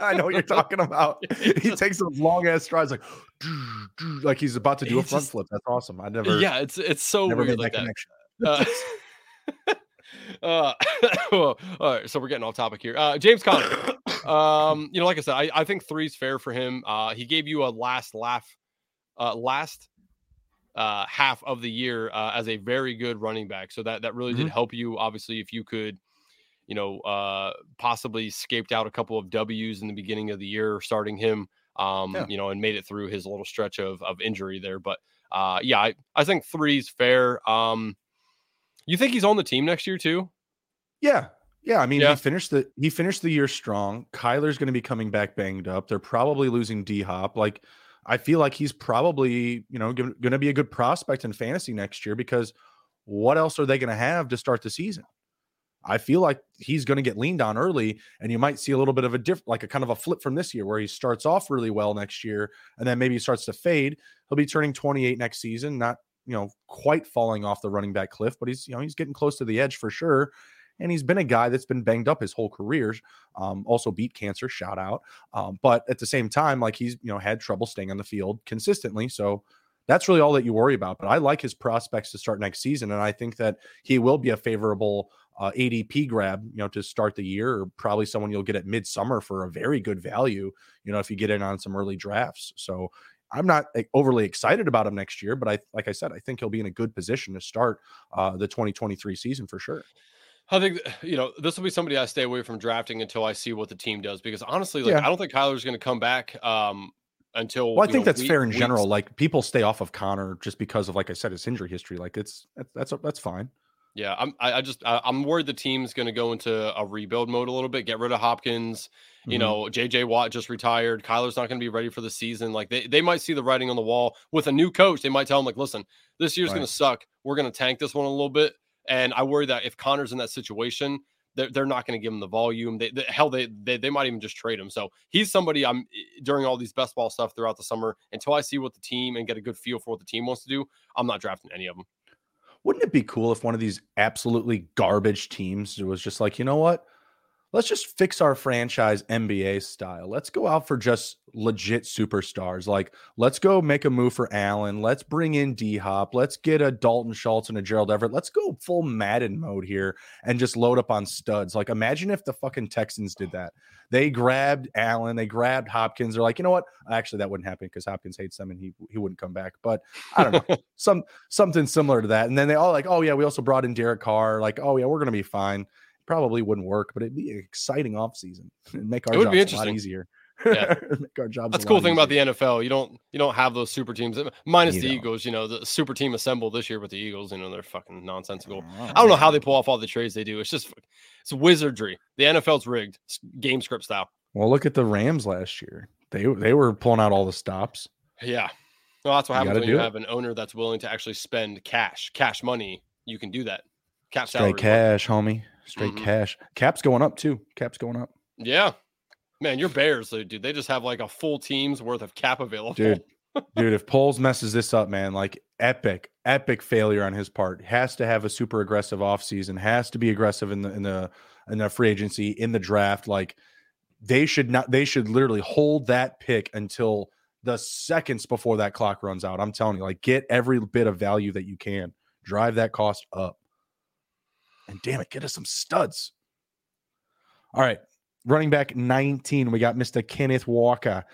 I know what you're talking about. He takes those long ass strides, like, do, do, like he's about to do a front just, flip. That's awesome. I never, yeah, it's, it's so never weird. Made like that, that. connection. Uh, uh, all right. So we're getting off topic here. Uh, James Conner. Um, you know, like I said, I, I think three's fair for him. Uh, he gave you a last laugh, uh, last uh, half of the year uh, as a very good running back. So that that really mm-hmm. did help you. Obviously, if you could, you know, uh, possibly scaped out a couple of W's in the beginning of the year, starting him, um, yeah. you know, and made it through his little stretch of of injury there. But uh, yeah, I, I think three's fair. Um, you think he's on the team next year too? Yeah, yeah, I mean, yeah. he finished the he finished the year strong. Kyler's going to be coming back banged up. They're probably losing D Hop. Like, I feel like he's probably you know going to be a good prospect in fantasy next year because what else are they going to have to start the season? I feel like he's going to get leaned on early, and you might see a little bit of a diff, like a kind of a flip from this year, where he starts off really well next year, and then maybe he starts to fade. He'll be turning 28 next season, not you know quite falling off the running back cliff, but he's you know he's getting close to the edge for sure and he's been a guy that's been banged up his whole career. Um, also beat cancer, shout out. Um, but at the same time, like he's you know had trouble staying on the field consistently. So that's really all that you worry about. But I like his prospects to start next season, and I think that he will be a favorable uh, ADP grab, you know, to start the year, or probably someone you'll get at midsummer for a very good value, you know, if you get in on some early drafts. So I'm not like, overly excited about him next year, but I, like I said, I think he'll be in a good position to start uh, the 2023 season for sure. I think you know this will be somebody I stay away from drafting until I see what the team does because honestly, like yeah. I don't think Kyler's going to come back um, until. Well, I think know, that's week, fair in weeks. general. Like people stay off of Conner just because of, like I said, his injury history. Like it's that's that's fine. Yeah, I'm. I, I just I, am worried the team's going to go into a rebuild mode a little bit. Get rid of Hopkins. You mm-hmm. know, JJ Watt just retired. Kyler's not going to be ready for the season. Like they, they might see the writing on the wall with a new coach. They might tell him like, listen, this year's right. going to suck. We're going to tank this one a little bit. And I worry that if Conner's in that situation, they're, they're not going to give him the volume. They, they, hell, they, they they might even just trade him. So he's somebody I'm eh, during all these best ball stuff throughout the summer until I see what the team and get a good feel for what the team wants to do. I'm not drafting any of them. Wouldn't it be cool if one of these absolutely garbage teams was just like, you know what? Let's just fix our franchise NBA style. Let's go out for just legit superstars. Like, let's go make a move for Allen. Let's bring in D Hop. Let's get a Dalton Schultz and a Gerald Everett. Let's go full Madden mode here and just load up on studs. Like, imagine if the fucking Texans did that. They grabbed Allen, they grabbed Hopkins. They're like, you know what? Actually, that wouldn't happen because Hopkins hates them and he he wouldn't come back. But I don't know, some something similar to that. And then they all like, oh yeah, we also brought in Derek Carr. Like, oh yeah, we're gonna be fine probably wouldn't work, but it'd be an exciting offseason and make our it would be interesting. a lot easier. Yeah. make our jobs. That's cool thing easier. about the NFL. You don't you don't have those super teams minus you the know. Eagles. You know the super team assembled this year with the Eagles. You know they're fucking nonsensical. Oh, I don't know how they pull off all the trades they do. It's just it's wizardry. The NFL's rigged, it's game script style. Well, look at the Rams last year. They they were pulling out all the stops. Yeah. Well, that's what happens when you it. have an owner that's willing to actually spend cash, cash money. You can do that. Cap Straight cash, homie. Straight mm-hmm. cash. Cap's going up too. Cap's going up. Yeah. Man, your Bears, dude, they just have like a full team's worth of cap available. Dude, dude, if Poles messes this up, man, like epic, epic failure on his part. Has to have a super aggressive offseason, has to be aggressive in the in the in the free agency, in the draft. Like they should not they should literally hold that pick until the seconds before that clock runs out. I'm telling you, like get every bit of value that you can. Drive that cost up. And damn it, get us some studs. All right. Running back 19, we got Mr. Kenneth Walker.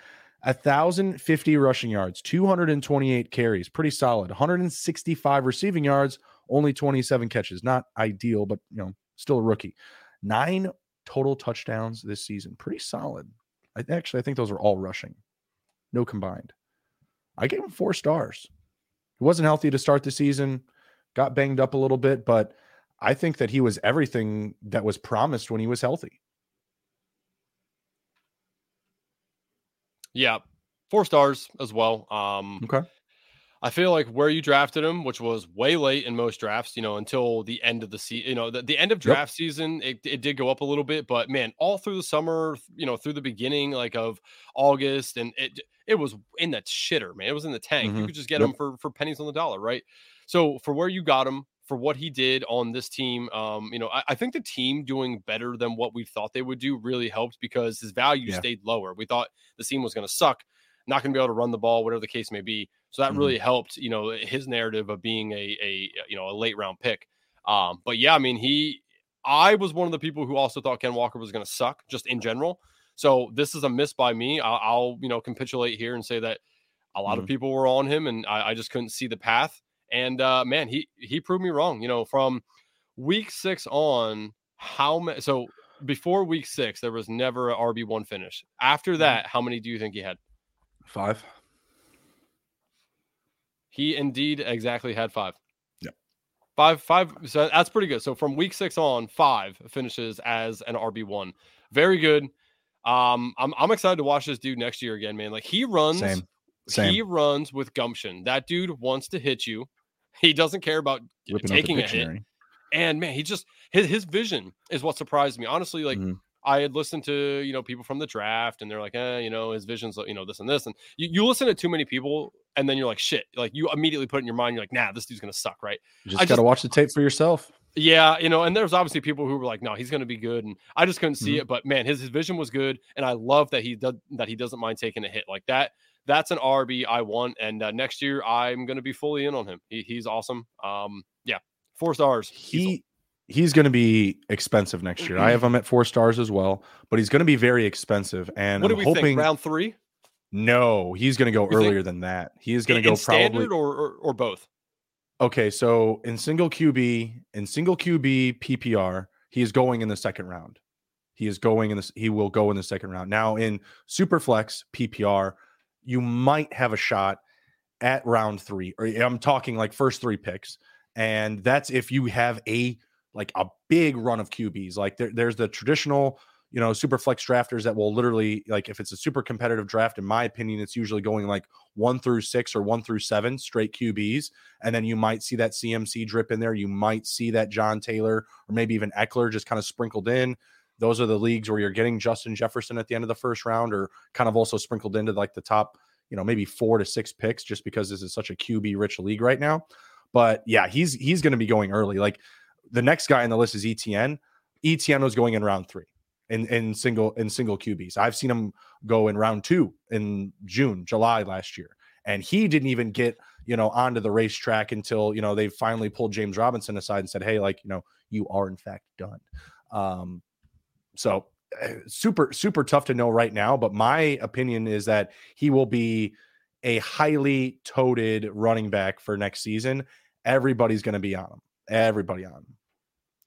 1,050 rushing yards, 228 carries, pretty solid. 165 receiving yards, only 27 catches. Not ideal, but you know, still a rookie. Nine total touchdowns this season, pretty solid. I actually I think those are all rushing, no combined. I gave him four stars. He wasn't healthy to start the season, got banged up a little bit, but I think that he was everything that was promised when he was healthy. Yeah, four stars as well. Um, okay. I feel like where you drafted him, which was way late in most drafts, you know, until the end of the season, you know, the, the end of draft yep. season, it, it did go up a little bit, but man, all through the summer, you know, through the beginning like of August, and it it was in that shitter, man. It was in the tank. Mm-hmm. You could just get yep. him for for pennies on the dollar, right? So for where you got him, for what he did on this team. Um, you know, I, I, think the team doing better than what we thought they would do really helped because his value yeah. stayed lower. We thought the team was going to suck, not going to be able to run the ball, whatever the case may be. So that mm-hmm. really helped, you know, his narrative of being a a you know a late round pick. Um, but yeah, I mean, he, I was one of the people who also thought Ken Walker was going to suck just in general. So this is a miss by me. I'll, I'll you know capitulate here and say that a lot mm-hmm. of people were on him, and I, I just couldn't see the path. And uh, man, he he proved me wrong. You know, from week six on, how many? So before week six, there was never a RB one finish. After mm-hmm. that, how many do you think he had? Five. He indeed exactly had five. Yeah. Five, five. So that's pretty good. So from week six on, five finishes as an RB one. Very good. Um, I'm I'm excited to watch this dude next year again, man. Like he runs, Same. Same. he runs with gumption. That dude wants to hit you. He doesn't care about Ripping taking a hit. And man, he just his his vision is what surprised me. Honestly, like mm-hmm. I had listened to you know people from the draft, and they're like, eh, you know, his vision's you know this and this, and you, you listen to too many people, and then you're like, shit, like you immediately put in your mind, you're like, nah, this dude's gonna suck, right? You just I gotta watch the tape for yourself. Yeah, you know, and there's obviously people who were like, no, he's gonna be good, and I just couldn't see mm-hmm. it. But man, his, his vision was good, and I love that he does that he doesn't mind taking a hit like that that's an RB I want. And uh, next year, I'm going to be fully in on him. He, he's awesome. Um, yeah, four stars. He he's going to be expensive next year. I have him at four stars as well, but he's going to be very expensive. And what I'm do we hoping, think? Round three? No, he's going to go earlier think? than that. He is going to go probably or, or or both. Okay, so in single QB, in single QB PPR, he is going in the second round. He is going in this. He will go in the second round. Now in Superflex PPR, you might have a shot at round three, or I'm talking like first three picks. And that's if you have a like a big run of QBs. Like there, there's the traditional, you know, super flex drafters that will literally like if it's a super competitive draft, in my opinion, it's usually going like one through six or one through seven straight QBs. And then you might see that CMC drip in there. You might see that John Taylor or maybe even Ekeler just kind of sprinkled in those are the leagues where you're getting Justin Jefferson at the end of the first round or kind of also sprinkled into like the top, you know, maybe four to six picks just because this is such a QB rich league right now. But yeah, he's he's going to be going early. Like the next guy on the list is ETN. ETN was going in round three. in, in single in single QBs. I've seen him go in round two in June, July last year. And he didn't even get, you know, onto the racetrack until, you know, they finally pulled James Robinson aside and said, Hey, like, you know, you are in fact done. Um, so eh, super, super tough to know right now. But my opinion is that he will be a highly toted running back for next season. Everybody's going to be on him. Everybody on him.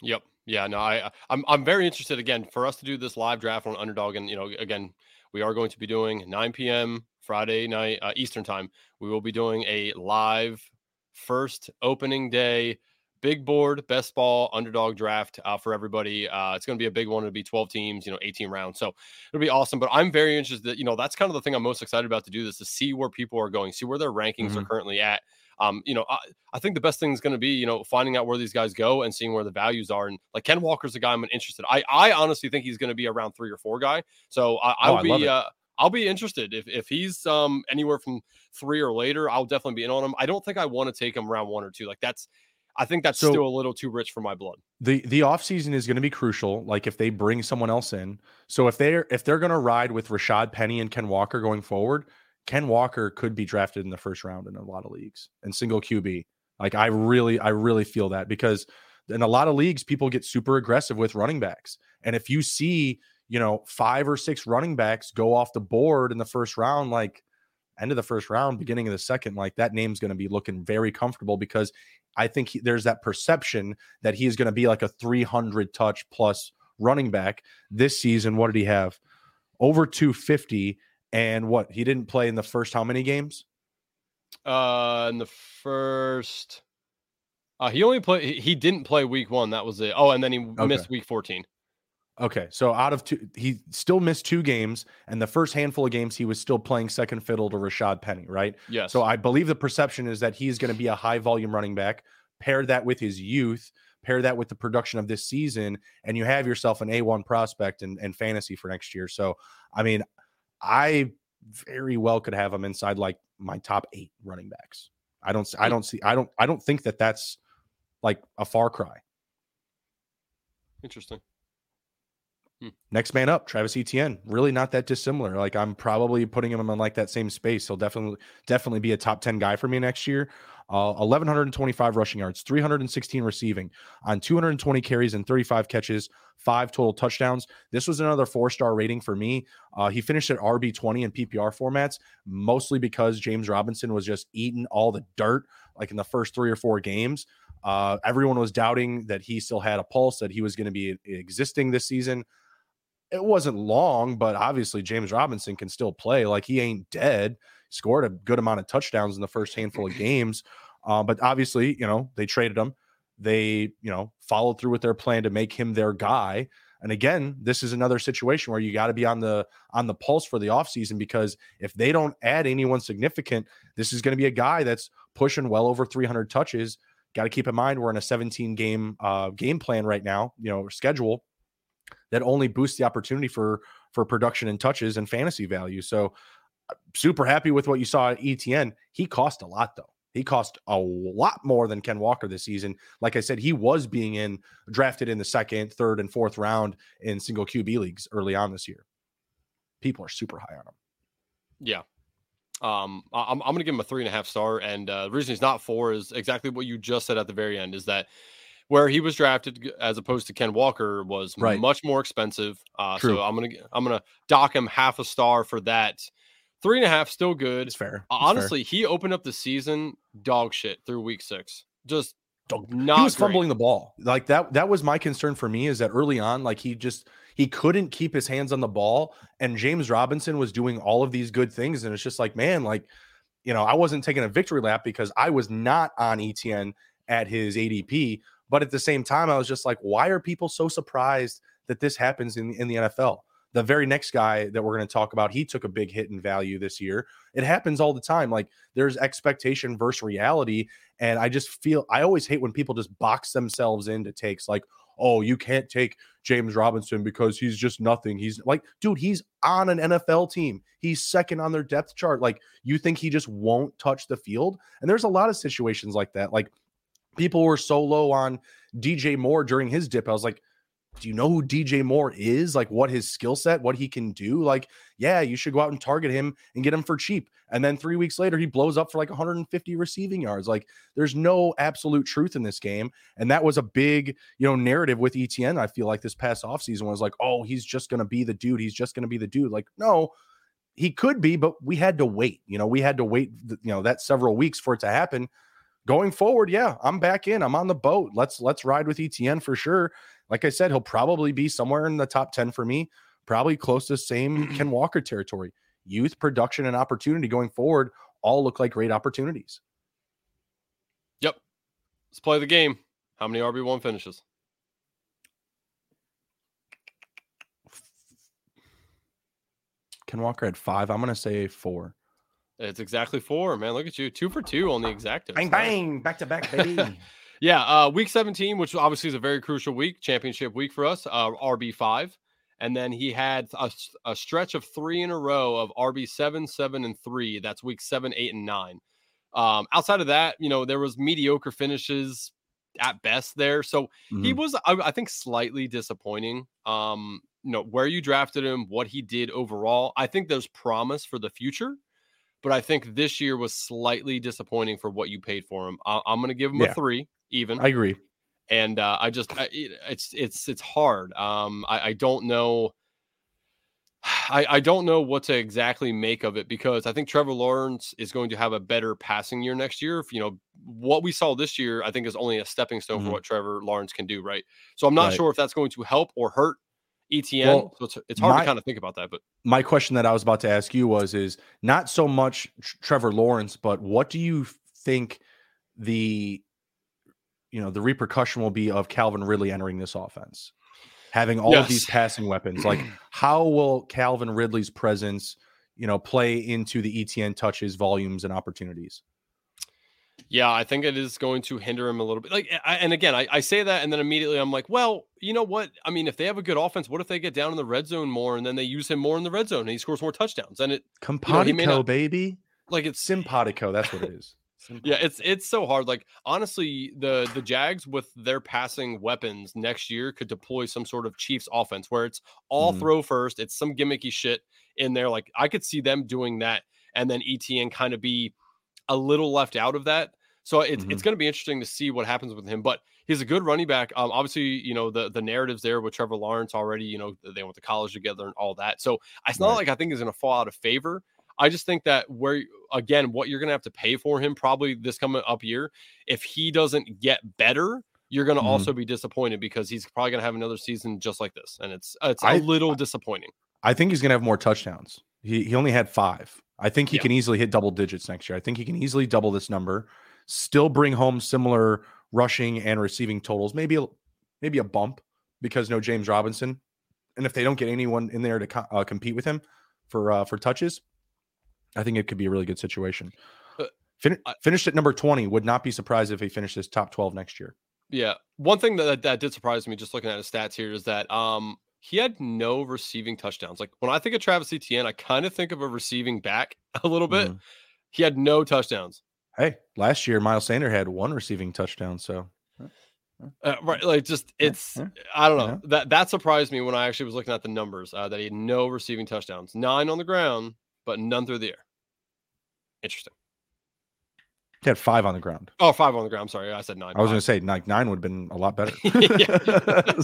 Yep. Yeah, no, I I'm I'm very interested again for us to do this live draft on underdog and you know again we are going to be doing 9 p.m. Friday night uh, Eastern time. We will be doing a live first opening day big board best ball underdog draft uh, for everybody. Uh, it's going to be a big one. It'll be 12 teams, you know, 18 rounds. So it'll be awesome. But I'm very interested. That, you know, that's kind of the thing I'm most excited about to do this to see where people are going, see where their rankings mm-hmm. are currently at. Um, you know, I, I think the best thing is going to be, you know, finding out where these guys go and seeing where the values are. And like Ken Walker's a guy I'm interested. I I honestly think he's going to be around three or four guy. So I, I'll oh, be. Uh, I'll be interested if if he's um anywhere from three or later. I'll definitely be in on him. I don't think I want to take him round one or two. Like that's I think that's so still a little too rich for my blood. The the offseason is going to be crucial. Like if they bring someone else in. So if they're if they're going to ride with Rashad Penny and Ken Walker going forward, Ken Walker could be drafted in the first round in a lot of leagues and single QB. Like I really, I really feel that because in a lot of leagues, people get super aggressive with running backs. And if you see, you know, five or six running backs go off the board in the first round, like end of the first round, beginning of the second, like that name's going to be looking very comfortable because I think he, there's that perception that he is going to be like a 300 touch plus running back this season. What did he have? Over 250 and what he didn't play in the first how many games? Uh, in the first, uh, he only played. He didn't play week one. That was it. Oh, and then he okay. missed week fourteen. Okay, so out of two, he still missed two games, and the first handful of games he was still playing second fiddle to Rashad Penny, right? Yes. So I believe the perception is that he's going to be a high volume running back. Pair that with his youth, pair that with the production of this season, and you have yourself an A1 prospect and, and fantasy for next year. So, I mean, I very well could have him inside like my top eight running backs. I don't, I don't see, I don't, I don't think that that's like a far cry. Interesting. Next man up, Travis Etienne. Really not that dissimilar. Like I'm probably putting him in like that same space. He'll definitely definitely be a top 10 guy for me next year. Uh, 1125 rushing yards, 316 receiving on 220 carries and 35 catches, five total touchdowns. This was another four-star rating for me. Uh, he finished at RB20 in PPR formats, mostly because James Robinson was just eating all the dirt like in the first three or four games. Uh, everyone was doubting that he still had a pulse, that he was going to be existing this season it wasn't long, but obviously James Robinson can still play. Like he ain't dead. Scored a good amount of touchdowns in the first handful of games. Uh, but obviously, you know, they traded him. They, you know, followed through with their plan to make him their guy. And again, this is another situation where you got to be on the on the pulse for the offseason because if they don't add anyone significant, this is going to be a guy that's pushing well over 300 touches. Got to keep in mind we're in a 17 game uh, game plan right now, you know, schedule that only boosts the opportunity for for production and touches and fantasy value. So uh, super happy with what you saw at Etienne. He cost a lot though. He cost a lot more than Ken Walker this season. Like I said, he was being in drafted in the second, third, and fourth round in single QB leagues early on this year. People are super high on him. Yeah. Um, I'm, I'm going to give him a three and a half star. And uh, the reason he's not four is exactly what you just said at the very end is that where he was drafted as opposed to Ken Walker was right. much more expensive. Uh, so I'm gonna I'm gonna dock him half a star for that. Three and a half, still good. It's fair. Uh, honestly, fair. he opened up the season dog shit through week six. Just not. He was great. fumbling the ball. Like that. That was my concern for me. Is that early on, like he just he couldn't keep his hands on the ball, and James Robinson was doing all of these good things, and it's just like, man, like you know, I wasn't taking a victory lap because I was not on ETN at his ADP. But at the same time, I was just like, why are people so surprised that this happens in, in the NFL? The very next guy that we're going to talk about, he took a big hit in value this year. It happens all the time. Like there's expectation versus reality. And I just feel I always hate when people just box themselves into takes like, oh, you can't take James Robinson because he's just nothing. He's like, dude, he's on an NFL team. He's second on their depth chart. Like, you think he just won't touch the field? And there's a lot of situations like that. Like, people were so low on DJ Moore during his dip. I was like, do you know who DJ Moore is? Like what his skill set, what he can do? Like, yeah, you should go out and target him and get him for cheap. And then three weeks later, he blows up for like 150 receiving yards. Like, there's no absolute truth in this game. And that was a big, you know, narrative with ETN. I feel like this past offseason was like, oh, he's just gonna be the dude. He's just gonna be the dude. Like, no, he could be, but we had to wait. You know, we had to wait, you know, that several weeks for it to happen. Going forward, yeah, I'm back in. I'm on the boat. Let's let's ride with ETN for sure. Like I said, he'll probably be somewhere in the top 10 for me, probably close to same Ken Walker territory. Youth production and opportunity going forward all look like great opportunities. Yep. Let's play the game. How many RB1 finishes? Ken Walker had five. I'm going to say four. It's exactly four, man. Look at you. Two for two on the exact. Bang, bang. Back to back, baby. Yeah, uh, week 17, which obviously is a very crucial week, championship week for us, uh, RB5. And then he had a, a, stretch of three in a row of RB7, 7, and 3. That's week 7, 8, and 9. Um, outside of that, you know, there was mediocre finishes at best there. So mm-hmm. he was, I, I, think, slightly disappointing. Um, you know, where you drafted him, what he did overall. I think there's promise for the future but I think this year was slightly disappointing for what you paid for him. I, am going to give him yeah. a three even. I agree. And uh, I just I, it's it's it's hard. Um, I, I don't know. I, I don't know what to exactly make of it because I think Trevor Lawrence is going to have a better passing year next year. If, you know what we saw this year, I think is only a stepping stone mm-hmm. for what Trevor Lawrence can do. Right. So I'm not right. sure if that's going to help or hurt ETN. Well, so it's, it's hard my, to kind of think about that. But my question that I was about to ask you was is not so much Trevor Lawrence, but what do you think the you know the repercussion will be of Calvin Ridley entering this offense, having all yes. of these passing weapons. Like, how will Calvin Ridley's presence, you know, play into the ETN touches, volumes, and opportunities? Yeah, I think it is going to hinder him a little bit. Like, I, and again, I, I, say that, and then immediately I'm like, well, you know what? I mean, if they have a good offense, what if they get down in the red zone more, and then they use him more in the red zone, and he scores more touchdowns? And it, Compatico, you know, not, baby, like it's simpatico. That's what it is. Yeah, it's it's so hard. Like honestly, the the Jags with their passing weapons next year could deploy some sort of Chiefs offense where it's all mm. throw first. It's some gimmicky shit in there. Like I could see them doing that, and then ETN kind of be a little left out of that. So it's mm-hmm. it's going to be interesting to see what happens with him. But he's a good running back. Um, obviously, you know the the narratives there with Trevor Lawrence already. You know they went to college together and all that. So it's not right. like I think he's going to fall out of favor. I just think that where again, what you're going to have to pay for him probably this coming up year, if he doesn't get better, you're going to mm-hmm. also be disappointed because he's probably going to have another season just like this, and it's it's a I, little disappointing. I think he's going to have more touchdowns. He he only had five. I think he yeah. can easily hit double digits next year. I think he can easily double this number, still bring home similar rushing and receiving totals. Maybe a, maybe a bump because no James Robinson, and if they don't get anyone in there to co- uh, compete with him for uh, for touches, I think it could be a really good situation. Uh, fin- finished at number 20. Would not be surprised if he finishes top 12 next year. Yeah. One thing that, that did surprise me just looking at his stats here is that um he had no receiving touchdowns. Like when I think of Travis Etienne, I kind of think of a receiving back a little bit. Mm-hmm. He had no touchdowns. Hey, last year Miles Sanders had one receiving touchdown. So uh, right, like just it's yeah, yeah, I don't know yeah. that that surprised me when I actually was looking at the numbers uh, that he had no receiving touchdowns, nine on the ground, but none through the air. Interesting. He had five on the ground. Oh, five on the ground. Sorry, I said nine. I was going to say like nine would have been a lot better.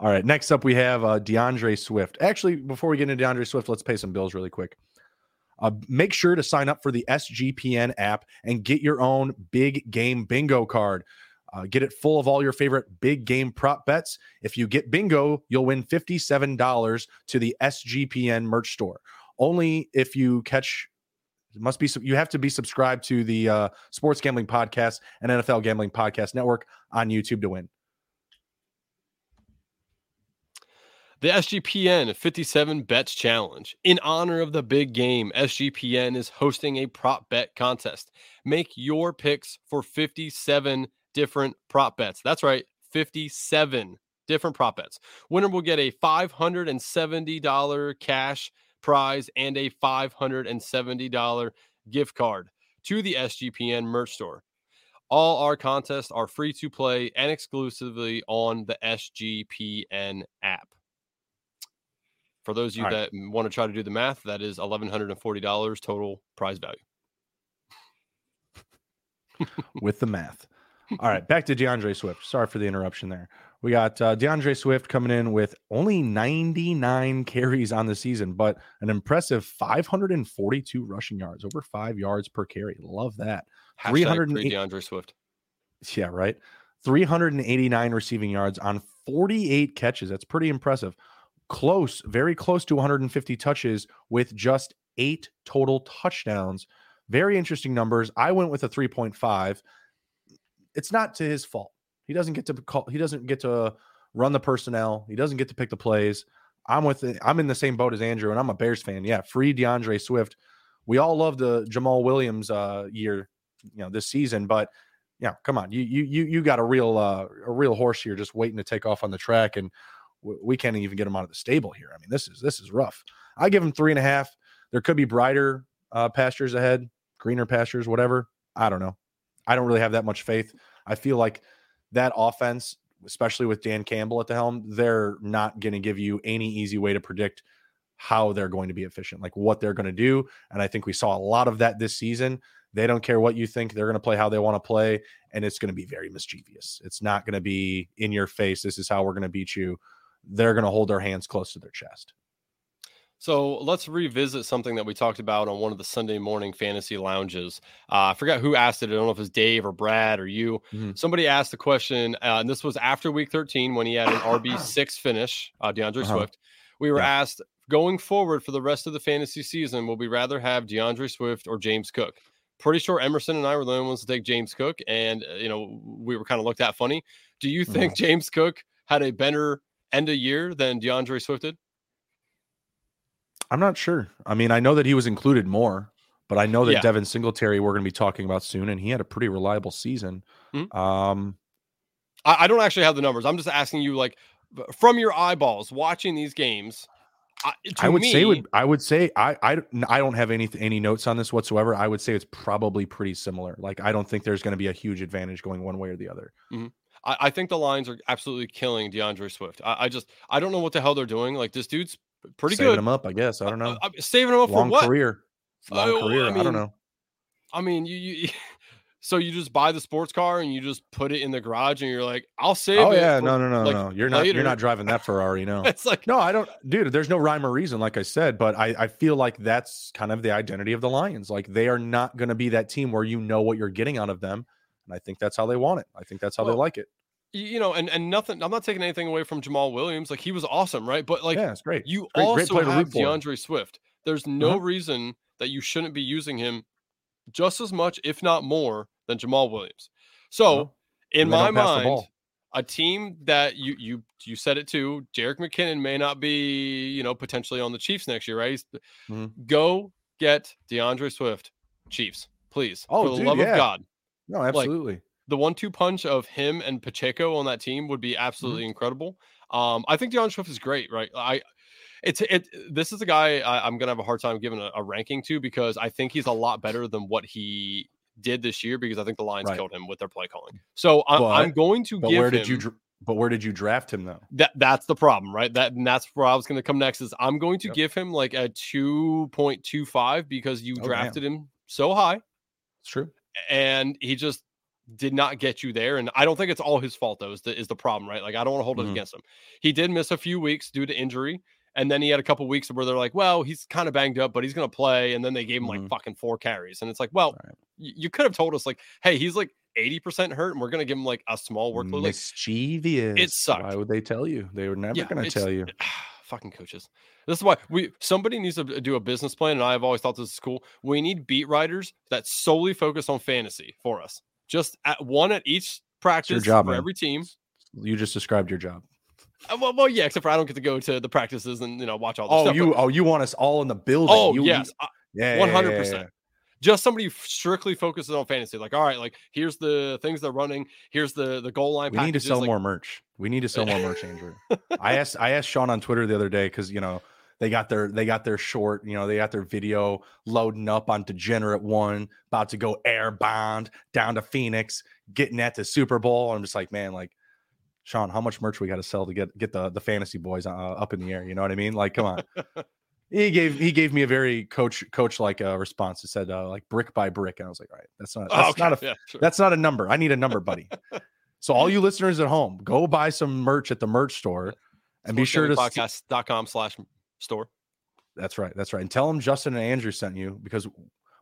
All right. Next up, we have uh, D'Andre Swift. Actually, before we get into D'Andre Swift, let's pay some bills really quick. Uh, make sure to sign up for the SGPN app and get your own big game bingo card. Uh, get it full of all your favorite big game prop bets. If you get bingo, you'll win $57 to the SGPN merch store. Only if you catch must be you have to be subscribed to the uh, Sports Gambling Podcast and NFL Gambling Podcast Network on YouTube to win. The SGPN 57 Bets Challenge. In honor of the big game, SGPN is hosting a prop bet contest. Make your picks for 57 different prop bets. That's right, 57 different prop bets. Winner will get a $570 cash prize and a $570 gift card to the SGPN merch store. All our contests are free to play and exclusively on the SGPN app. For those of you All that right. want to try to do the math, that is $1,140 total prize value. With the math. All right, back to D'Andre Swift. Sorry for the interruption there. We got uh, D'Andre Swift coming in with only 99 carries on the season, but an impressive 542 rushing yards, over five yards per carry. Love that. 308 D'Andre Swift. Yeah, right. 389 receiving yards on 48 catches. That's pretty impressive. Close, very close to 150 touches with just eight total touchdowns. Very interesting numbers. I went with a 3.5 it's not to his fault. He doesn't get to call. He doesn't get to run the personnel. He doesn't get to pick the plays. I'm with. I'm in the same boat as Andrew, and I'm a Bears fan. Yeah, free D'Andre Swift. We all love the Jamaal Williams uh, year, you know, this season. But yeah, come on, you you you you got a real uh, a real horse here, just waiting to take off on the track, and we can't even get him out of the stable here. I mean, this is this is rough. I give him three and a half. There could be brighter uh, pastures ahead, greener pastures, whatever. I don't know. I don't really have that much faith. I feel like that offense, especially with Dan Campbell at the helm, they're not going to give you any easy way to predict how they're going to be efficient, like what they're going to do. And I think we saw a lot of that this season. They don't care what you think. They're going to play how they want to play, and it's going to be very mischievous. It's not going to be in your face. This is how we're going to beat you. They're going to hold their hands close to their chest. So let's revisit something that we talked about on one of the Sunday morning fantasy lounges. Uh, I forgot who asked it. I don't know if it's Dave or Brad or you. Mm-hmm. Somebody asked the question, uh, and this was after week 13 when he had an RB6 finish, uh, D'Andre uh-huh. Swift. We were yeah. asked, going forward for the rest of the fantasy season, will we rather have D'Andre Swift or James Cook? Pretty sure Emerson and I were the only ones to take James Cook, and uh, you know we were kind of looked at funny. Do you think mm-hmm. James Cook had a better end of year than D'Andre Swift did? I'm not sure. I mean, I know that he was included more, but I know that yeah. Devin Singletary we're going to be talking about soon, and he had a pretty reliable season. Mm-hmm. Um, I, I, don't actually have the numbers. I'm just asking you, like, from your eyeballs watching these games. I, I would me, say would I would say I, I I don't have any any notes on this whatsoever. I would say it's probably pretty similar. Like I don't think there's going to be a huge advantage going one way or the other. Mm-hmm. I, I, think the Lions are absolutely killing D'Andre Swift. I, I, just I don't know what the hell they're doing. Like this dude's pretty saving good. Saving him up, I guess. I don't know. Uh, uh, saving him up long for what? Career. Long uh, career. I, mean, I, don't know. I mean, you, you so you just buy the sports car and you just put it in the garage and you're like, I'll save oh, it. yeah, no, no, no, like, no. You're not you're not driving that Ferrari, no. it's like no, I don't dude, there's no rhyme or reason, like I said, but I, I feel like that's kind of the identity of the Lions. Like they are not gonna be that team where you know what you're getting out of them. And I think that's how they want it. I think that's how well, they like it you know, and and nothing. I'm not taking anything away from Jamaal Williams. Like he was awesome, right? But like, yeah, it's great. You great, also great have D'Andre Swift. There's no uh-huh. reason that you shouldn't be using him just as much, if not more, than Jamaal Williams. So, uh-huh. in my mind, a team that you you you said it too, Jerick McKinnon may not be you know potentially on the Chiefs next year, right? Mm-hmm. Go get D'Andre Swift, Chiefs, please. Oh, for the dude, love yeah. of God. No, absolutely. Like, the one-two punch of him and Pacheco on that team would be mm-hmm. absolutely mm-hmm. incredible. Um, I think D'Andre Swift is great, right? I it's it. This is a guy I, am gonna have a hard time giving a, a, ranking to because I think he's a lot better than what he did this year because I think the Lions right. killed him with their play calling. So I'm, but, I'm going to give. Where did him, you? But where did you draft him though? That that's the problem, right? That and that's where I was going to come next. Is I'm going to yep. give him like a two point two five because you oh, drafted damn. him so high. It's true, and he just did not get you there. And I don't think it's all his fault, though, is the, is the problem, right? Like, I don't want to hold mm-hmm. it against him. He did miss a few weeks due to injury. And then he had a couple weeks where they're like, well, he's kind of banged up, but he's going to play. And then they gave him mm-hmm. like fucking four carries. And it's like, well, right. y- you could have told us, like, hey, he's like 80% hurt and we're going to give him like a small workload. Mischievous. It sucked. Why would they tell you? They were never yeah, going to tell you. fucking coaches. This is why we somebody needs to do a business plan. And I've always thought this is cool. We need beat writers that solely focus on fantasy for us just at one at each practice Your job, for man. every team. You just described your job. Uh, well, well, yeah, except for I don't get to go to the practices and you know watch all. The oh, stuff, you, but, oh, you want us all in the building? Oh, you, yes, uh, yeah, one hundred percent. Just somebody strictly focuses on fantasy. Like, all right, like here's the things they're running. Here's the the goal line. We need to sell like, more merch. We need to sell more merch, Andrew. I asked I asked Sean on Twitter the other day because you know They got their they got their short, you know, they got their video loading up on Degenerate One, about to go airbound down to Phoenix, getting at the Super Bowl. I'm just like, man, like Sean, how much merch we got to sell to get get the the fantasy boys uh, up in the air? You know what I mean? Like, come on. he gave he gave me a very coach coach like uh, response. He said uh, like brick by brick, and I was like, all right, that's not that's okay. not a yeah, sure. that's not a number. I need a number, buddy. so all you listeners at home, go buy some merch at the merch store, and be sure to podcast.com slash store. That's right. That's right. And tell them Justin and Andrew sent you because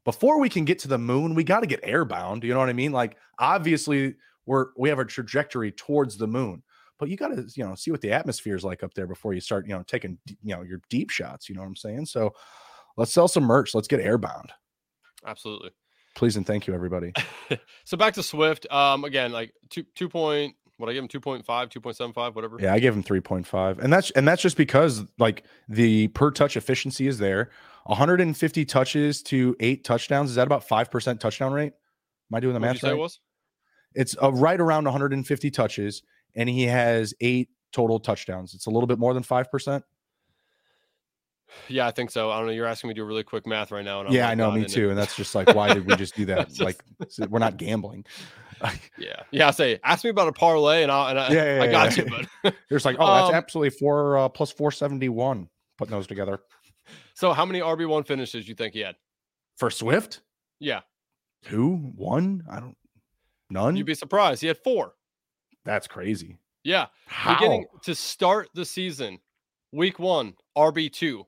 before we can get to the moon, we got to get airbound. You know what I mean? Like obviously we're we have a trajectory towards the moon but you got to you know see what the atmosphere is like up there before you start you know taking you know your deep shots you know what i'm saying so let's sell some merch let's get airbound absolutely please and thank you everybody so back to swift um again like two two point what I give him 2.5, 2.75, whatever. Yeah, I gave him 3.5. And that's and that's just because like the per touch efficiency is there. 150 touches to eight touchdowns. Is that about 5% touchdown rate? Am I doing the what math right? It was? It's uh, right around 150 touches and he has eight total touchdowns. It's a little bit more than 5%. Yeah, I think so. I don't know. You're asking me to do really quick math right now. yeah, I know, me too. And that's just like, why did we just do that? just, like, we're not gambling. yeah, yeah. I say, ask me about a parlay, and, I'll, and I, yeah, yeah, I got yeah. you. But there's like, oh, that's um, absolutely four uh, plus 471. Putting those together. So, how many RB one finishes you think he had for Swift? Yeah, two, one. I don't. None. You'd be surprised. He had four. That's crazy. Yeah. How? Beginning to start the season, week one, RB2.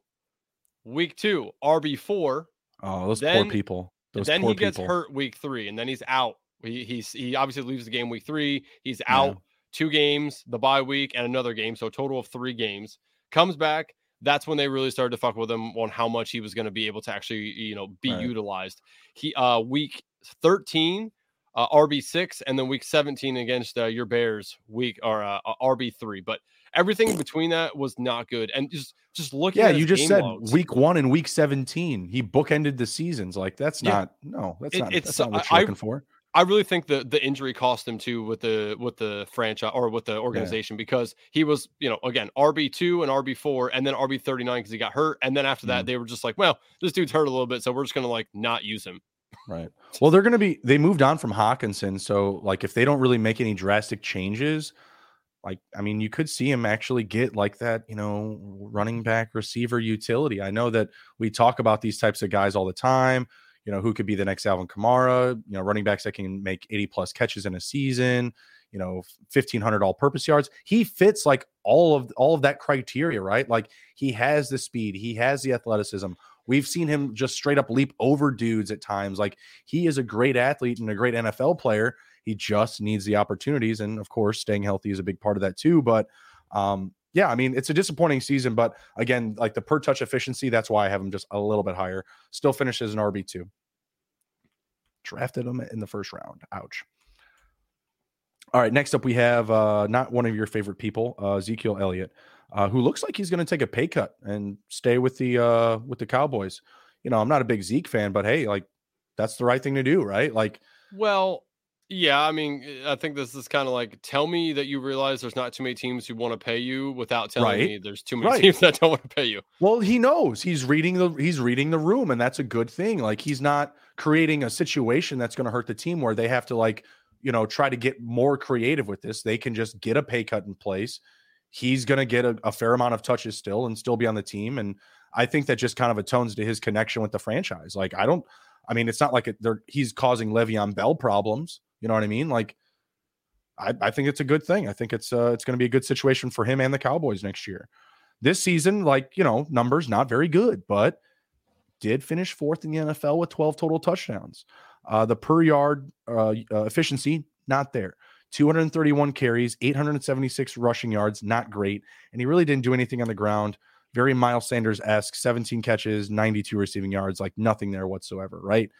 Week two, RB4. Oh, those then, poor people. Those then he gets hurt week three, and then he's out. He he's he obviously leaves the game week three. He's out yeah. two games, the bye week, and another game. So total of three games. Comes back. That's when they really started to fuck with him on how much he was going to be able to actually, you know, be right. utilized. He uh week 13, uh, RB six, and then week seventeen against uh, your Bears week or uh, uh RB three. But everything between that was not good. And just just look. Yeah, you just said logs. week one and week seventeen. He bookended the seasons. Like that's yeah. not no, that's it, not it's, that's not what you're I, looking for. I really think the the injury cost him too with the with the franchise or with the organization yeah. because he was you know again RB two and RB four and then RB thirty nine because he got hurt and then after that mm. they were just like well this dude's hurt a little bit so we're just gonna like not use him Right. Well, they're going to be, they moved on from Hockenson So, like, if they don't really make any drastic changes, like, I mean, you could see him actually get like that, you know, running back receiver utility. I know that we talk about these types of guys all the time, you know, who could be the next Alvin Kamara, you know, running backs that can make 80 plus catches in a season, you know, 1500 all purpose yards. He fits like all of all of that criteria, right? Like he has the speed, he has the athleticism We've seen him just straight up leap over dudes at times. Like he is a great athlete and a great NFL player. He just needs the opportunities. And of course, staying healthy is a big part of that too. But um, yeah, I mean, it's a disappointing season, but again, like the per touch efficiency, that's why I have him just a little bit higher. Still finishes an RB2. Drafted him in the first round. Ouch. All right, next up we have uh, not one of your favorite people, uh, Ezekiel Elliott uh, who looks like he's going to take a pay cut and stay with the uh, with the Cowboys. You know, I'm not a big Zeke fan, but hey, like that's the right thing to do, right? Like, well, yeah, I mean, eh, I think this is kind of like tell me that you realize there's not too many teams who want to pay you without telling right. me there's too many right. teams that don't want to pay you. Well, he knows he's reading the he's reading the room, and that's a good thing. Like he's not creating a situation that's going to hurt the team where they have to like you know try to get more creative with this. They can just get a pay cut in place he's going to get a, a, fair amount of touches still and still be on the team. And I think that just kind of atones to his connection with the franchise. Like, I don't, I mean, it's not like it, he's causing Le'Veon Bell problems. You know what I mean? Like, I, I think it's a good thing. I think it's uh, it's going to be a good situation for him and the Cowboys next year. This season, like you know, numbers not very good, but did finish fourth in the NFL with 12 total touchdowns. Uh, the per yard uh, uh, efficiency not there. 231 carries, 876 rushing yards, not great. And he really didn't do anything on the ground. Very Miles Sanders esque, 17 catches, 92 receiving yards, like nothing there whatsoever, right?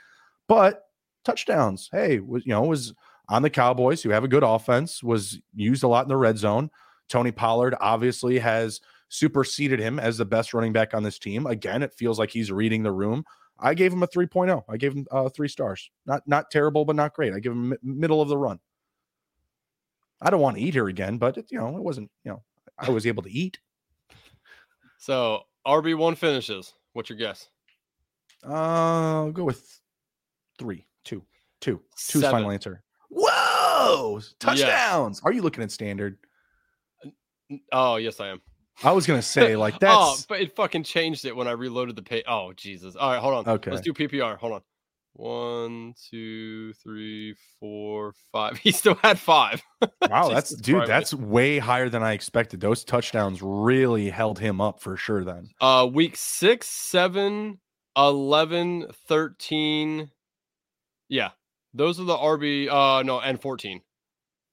But touchdowns, hey, was you know was on the Cowboys who have a good offense, was used a lot in the red zone. Tony Pollard obviously has superseded him as the best running back on this team. Again, it feels like he's reading the room. I gave him a 3.0. I gave him uh, three stars. Not not terrible, but not great. I give him middle of the run. I don't want to eat here again, but it, you know, it wasn't, you know, I was able to eat. So RB one finishes. What's your guess? Uh, I'll go with three, two, two, two's final answer. Whoa! Touchdowns. Are you looking at standard? Oh, yes, I am. I was gonna say like that's. oh, but it fucking changed it when I reloaded the page. Oh Jesus! All right, hold on. Okay, let's do PPR. Hold on. One, two, three, four, five. He still had five. Wow, that's dude. That's way higher than I expected. Those touchdowns really held him up for sure. Then, uh, week six, seven, 11, 13. Yeah, those are the RB. Uh, no, and fourteen.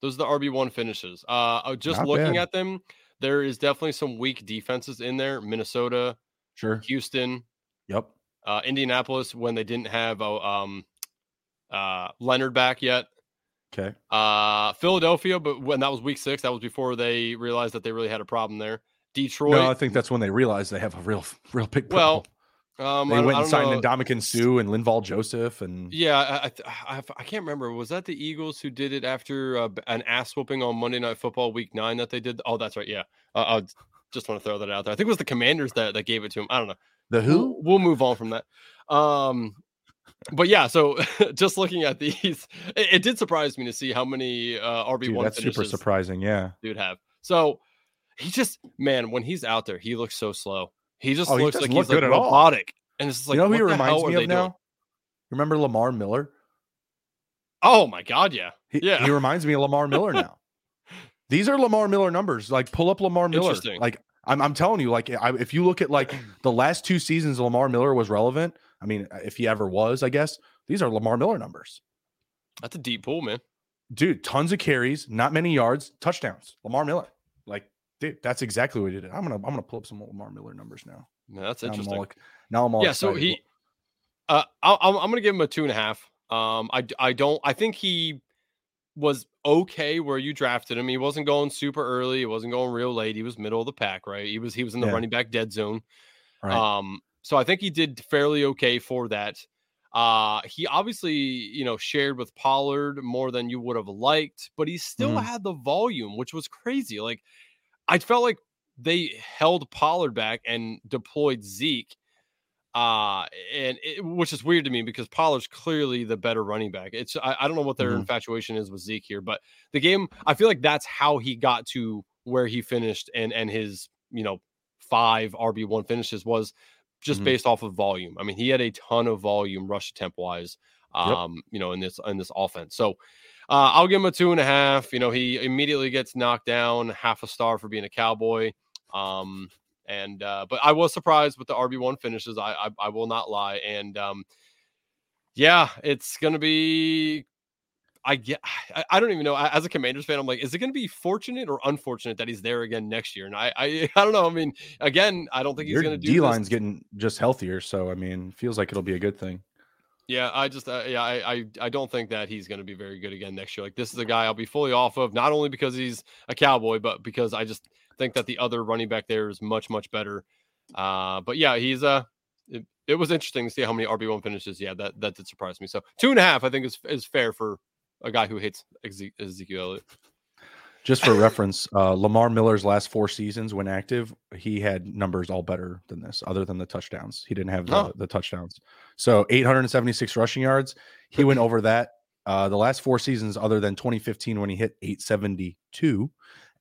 Those are the RB one finishes. Uh, uh, just Not looking bad. at them, there is definitely some weak defenses in there. Minnesota, sure. Houston, yep. Uh, Indianapolis when they didn't have uh, um, uh, Leonard back yet. Okay. Uh, Philadelphia, but when that was week six, that was before they realized that they really had a problem there. Detroit. No, I think that's when they realized they have a real, real big problem. Well, um, they went and signed know. Ndamukong Suh and Linval Joseph and yeah, I, I, I can't remember. Was that the Eagles who did it after uh, an ass whooping on Monday Night Football Week Nine that they did? Oh, that's right. Yeah, uh, I just want to throw that out there. I think it was the Commanders that, that gave it to him. I don't know. The who? We'll, we'll move on from that. Um, but yeah, so just looking at these, it, it, did surprise me to see how many uh, RB one. That's super surprising. Yeah, dude have so he just man when he's out there, he looks so slow. He just oh, looks he like look he's like robotic. And it's like, you know who he reminds me of now? Doing? Remember Lamar Miller? Oh my god, yeah. He, yeah. He reminds me of Lamar Miller now. These are Lamar Miller numbers. Like pull up Lamar Miller. Like I'm, I'm telling you, like I, if you look at like the last two seasons Lamar Miller was relevant. I mean, uh, if he ever was, I guess these are Lamar Miller numbers. That's a deep pool, man. Dude, tons of carries, not many yards, touchdowns. Lamar Miller. Like dude, that's exactly what he did. I'm gonna I'm gonna pull up some Lamar Miller numbers now. Yeah, that's now interesting. I'm all, now I'm all yeah. So he, uh, i am I'm gonna give him a two and a half. Um, I I don't I think he was okay where you drafted him. He wasn't going super early. He wasn't going real late. He was middle of the pack, right? He was he was in the yeah. running back dead zone. Right. Um, so I think he did fairly okay for that. Uh, he obviously, you know, shared with Pollard more than you would have liked, but he still mm. had the volume, which was crazy. Like I felt like they held Pollard back and deployed Zeke. Uh, and it, which is weird to me because Pollard's clearly the better running back. It's I, I don't know what their mm-hmm. infatuation is with Zeke here, but the game I feel like that's how he got to where he finished and and his you know five RB one finishes was just mm-hmm. based off of volume. I mean, he had a ton of volume rush attempt wise, um, yep. you know, in this in this offense. So uh, I'll give him a two and a half. You know, he immediately gets knocked down, half a star for being a cowboy. Um, and uh, but I was surprised with the RB one finishes. I, I, I will not lie. And um, yeah, it's gonna be. I get. I, I don't even know. As a Commanders fan, I'm like, is it going to be fortunate or unfortunate that he's there again next year? And I, I, I don't know. I mean, again, I don't think he's going to do. D line's getting just healthier, so I mean, feels like it'll be a good thing. Yeah, I just uh, yeah, I, I I don't think that he's going to be very good again next year. Like this is a guy I'll be fully off of, not only because he's a cowboy, but because I just think that the other running back there is much much better. Uh, but yeah, he's uh, it, it was interesting to see how many RB one finishes. Yeah, that that did surprise me. So two and a half, I think is is fair for a guy who hates Ezekiel Elliott. Just for reference, uh, Lamar Miller's last four seasons when active, he had numbers all better than this, other than the touchdowns. He didn't have the, oh. the touchdowns. So 876 rushing yards. He went over that. Uh, the last four seasons, other than 2015 when he hit 872,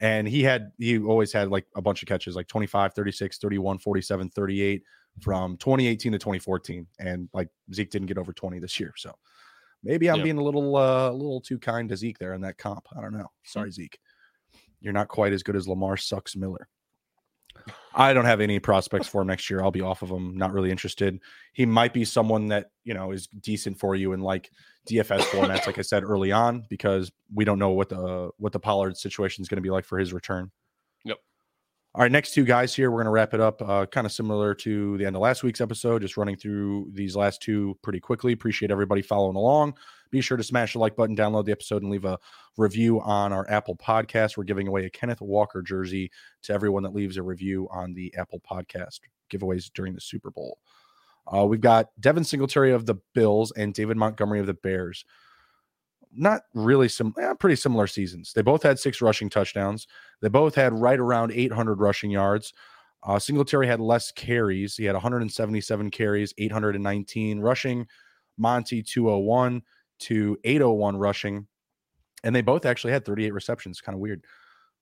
and he had he always had like a bunch of catches, like 25, 36, 31, 47, 38 from 2018 to 2014, and like Zeke didn't get over 20 this year. So maybe I'm yep. being a little uh, a little too kind to Zeke there in that comp. I don't know. Sorry, Zeke you're not quite as good as Lamar sucks Miller. I don't have any prospects for him next year. I'll be off of him. Not really interested. He might be someone that you know is decent for you in like DFS formats, like I said early on, because we don't know what the what the Pollard situation is going to be like for his return. Yep. All right, next two guys here. We're going to wrap it up. Uh, kind of similar to the end of last week's episode, just running through these last two pretty quickly. Appreciate everybody following along. Be sure to smash the like button, download the episode, and leave a review on our Apple podcast. We're giving away a Kenneth Walker jersey to everyone that leaves a review on the Apple podcast giveaways during the Super Bowl. Uh, we've got Devin Singletary of the Bills and David Montgomery of the Bears. Not really some eh, pretty similar seasons. They both had six rushing touchdowns. They both had right around 800 rushing yards. Uh, Singletary had less carries. He had 177 carries, 819 rushing. Monty 201 to 801 rushing. And they both actually had 38 receptions. Kind of weird.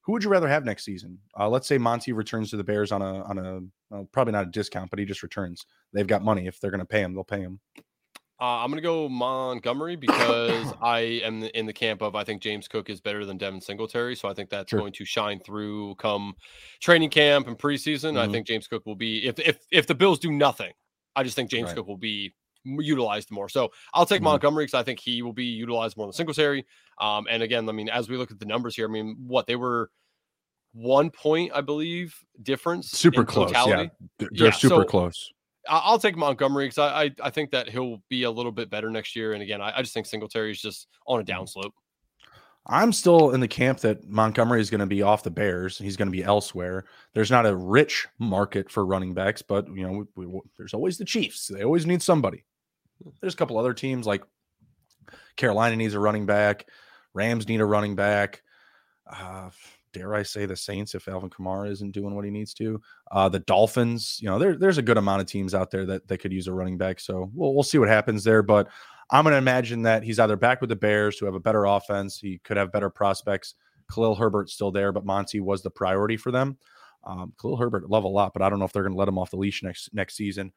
Who would you rather have next season? Uh, let's say Monty returns to the Bears on a on a well, probably not a discount, but he just returns. They've got money. If they're going to pay him, they'll pay him. Uh, I'm going to go Montgomery because I am in the camp of I think James Cook is better than Devin Singletary. So I think that's sure. going to shine through come training camp and preseason. Mm-hmm. I think James Cook will be if if if the Bills do nothing, I just think James right. Cook will be utilized more. So I'll take mm-hmm. Montgomery because I think he will be utilized more than Singletary. Um, and again, I mean, as we look at the numbers here, I mean, what they were one point, I believe, difference. Super close. Totality. Yeah, they're yeah, super so, close. I'll take Montgomery because I, I, I think that he'll be a little bit better next year. And again, I, I just think Singletary is just on a mm-hmm. downslope. I'm still in the camp that Montgomery is going to be off the Bears. He's going to be elsewhere. There's not a rich market for running backs, but you know, we, we, there's always the Chiefs. They always need somebody. There's a couple other teams like Carolina needs a running back. Rams need a running back. Uh, dare I say, the Saints if Alvin Kamara isn't doing what he needs to. Uh, the Dolphins, you know, there, there's a good amount of teams out there that, that could use a running back. So we'll, we'll see what happens there. But I'm going to imagine that he's either back with the Bears who have a better offense. He could have better prospects. Khalil Herbert's still there, but Monty was the priority for them. Um, Khalil Herbert love a lot, but I don't know if they're going to let him off the leash next next season,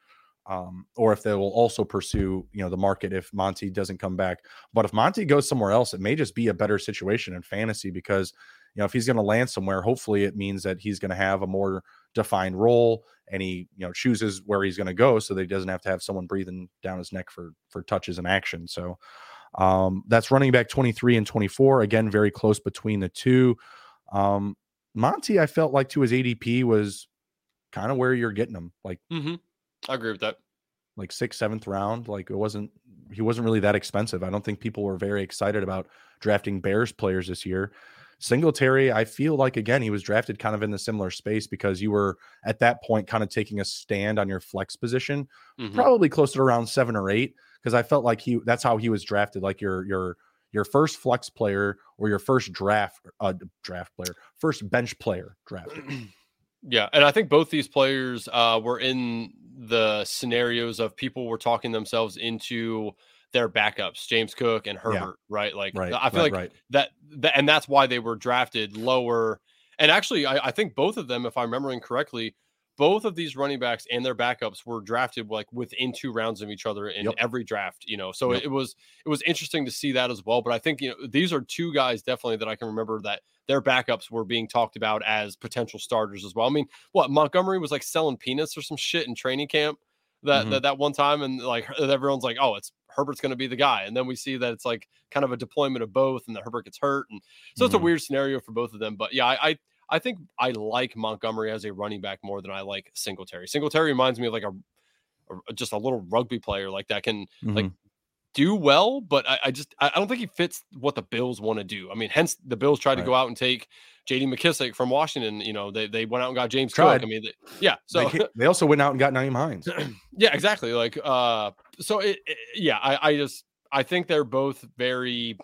um, or if they will also pursue you know the market if Monty doesn't come back. But if Monty goes somewhere else, it may just be a better situation in fantasy because you know, if he's going to land somewhere, hopefully it means that he's going to have a more defined role and he, you know, chooses where he's going to go so that he doesn't have to have someone breathing down his neck for for touches and action. So um, that's running back 23 and 24. Again, very close between the two. Um, Monty, I felt like to his ADP was kind of where you're getting him. Like, mm-hmm. I agree with that. Like sixth, seventh round. Like it wasn't, he wasn't really that expensive. I don't think people were very excited about drafting Bears players this year. Singletary, I feel like again he was drafted kind of in the similar space because you were at that point kind of taking a stand on your flex position, mm-hmm. probably close to around seven or eight. Because I felt like he that's how he was drafted, like your your your first flex player or your first draft uh, draft player, first bench player drafted. Yeah, and I think both these players uh, were in the scenarios of people were talking themselves into their backups, James Cook and Herbert, yeah. right? Like right, I feel right, like right. That, that, and that's why they were drafted lower. And actually, I, I, think both of them, if I'm remembering correctly, both of these running backs and their backups were drafted like within two rounds of each other in yep. every draft. You know, so yep. it, it was it was interesting to see that as well. But I think you know these are two guys definitely that I can remember that their backups were being talked about as potential starters as well. I mean, what Montgomery was like selling peanuts or some shit in training camp that mm-hmm. that, that one time, and like everyone's like, oh, it's Herbert's going to be the guy. And then we see that it's like kind of a deployment of both, and that Herbert gets hurt, and so mm-hmm. it's a mm-hmm. weird scenario for both of them. But yeah, I, I I think I like Montgomery as a running back more than I like Singletary. Singletary reminds me of like a, a just a little rugby player like that can mm-hmm. like do well, but I, I, just I don't think he fits what the Bills want to do. I mean, hence the Bills tried right. to go out and take J.D. McKissic from Washington. You know, they they went out and got James tried. Cook. I mean, they, yeah. So they, they, also went out and got Nyheim Hines. yeah, exactly. Like, uh, so it, it, yeah, I I just I think they're both very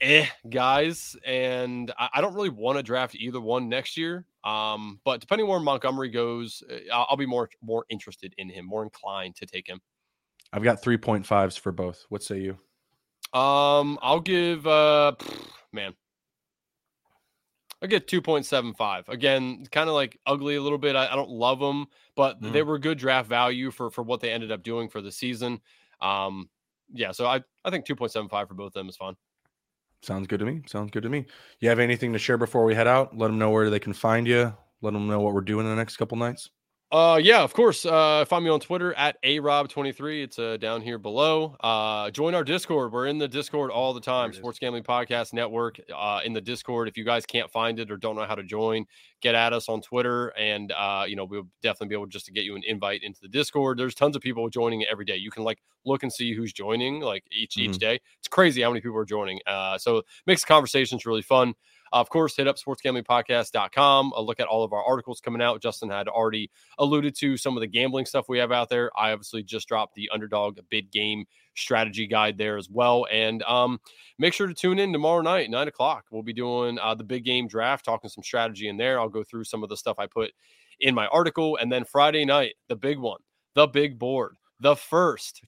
eh guys, and I, I don't really want to draft either one next year. Um, but depending where Montgomery goes, eh, I'll, I'll be more more interested in him, more inclined to take him. I've got 3.5s for both. What say you? Um, I'll give uh man. I get 2.75. Again, kind of like ugly a little bit. I, I don't love them, but mm. they were good draft value for for what they ended up doing for the season. Um, yeah, so I I think 2.75 for both of them is fine. Sounds good to me. Sounds good to me. You have anything to share before we head out? Let them know where they can find you. Let them know what we're doing in the next couple nights. Uh, yeah, of course. Uh, find me on Twitter at arob23. It's uh, down here below. Uh, join our Discord. We're in the Discord all the time. Sports Gambling Podcast Network. Uh, in the Discord. If you guys can't find it or don't know how to join, get at us on Twitter, and uh, you know we'll definitely be able just to get you an invite into the Discord. There's tons of people joining every day. You can like look and see who's joining like each mm-hmm. each day. It's crazy how many people are joining. Uh, so it makes conversations really fun. Of course, hit up sportsgamblingpodcast.com. A look at all of our articles coming out. Justin had already alluded to some of the gambling stuff we have out there. I obviously just dropped the underdog big game strategy guide there as well. And um, make sure to tune in tomorrow night, nine o'clock. We'll be doing uh, the big game draft, talking some strategy in there. I'll go through some of the stuff I put in my article. And then Friday night, the big one, the big board, the first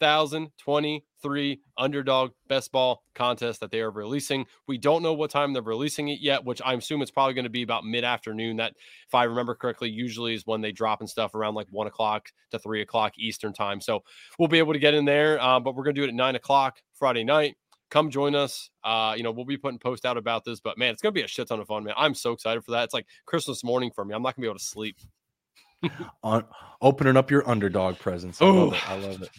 2023 underdog best ball contest that they are releasing. We don't know what time they're releasing it yet, which I assume it's probably going to be about mid afternoon. That, if I remember correctly, usually is when they drop and stuff around like one o'clock to three o'clock Eastern time. So we'll be able to get in there, uh, but we're going to do it at nine o'clock Friday night come join us. Uh, you know, we'll be putting post out about this, but man, it's gonna be a shit ton of fun, man. I'm so excited for that. It's like Christmas morning for me. I'm not gonna be able to sleep. On opening up your underdog presence. I love it. I love it.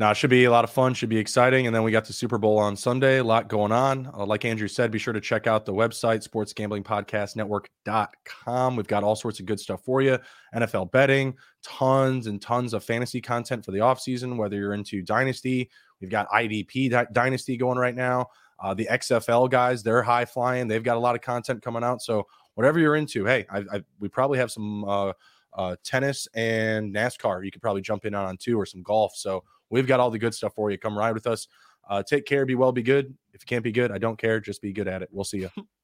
Now it should be a lot of fun, should be exciting. And then we got the Super Bowl on Sunday, a lot going on. Uh, like Andrew said, be sure to check out the website, sportsgamblingpodcastnetwork.com. We've got all sorts of good stuff for you. NFL betting, tons and tons of fantasy content for the offseason, whether you're into Dynasty, we've got IDP Dynasty going right now. Uh, the XFL guys, they're high flying. They've got a lot of content coming out. So whatever you're into, hey, I, I, we probably have some uh, uh, tennis and NASCAR you could probably jump in on too, or some golf. So We've got all the good stuff for you. Come ride with us. Uh, take care. Be well. Be good. If you can't be good, I don't care. Just be good at it. We'll see you.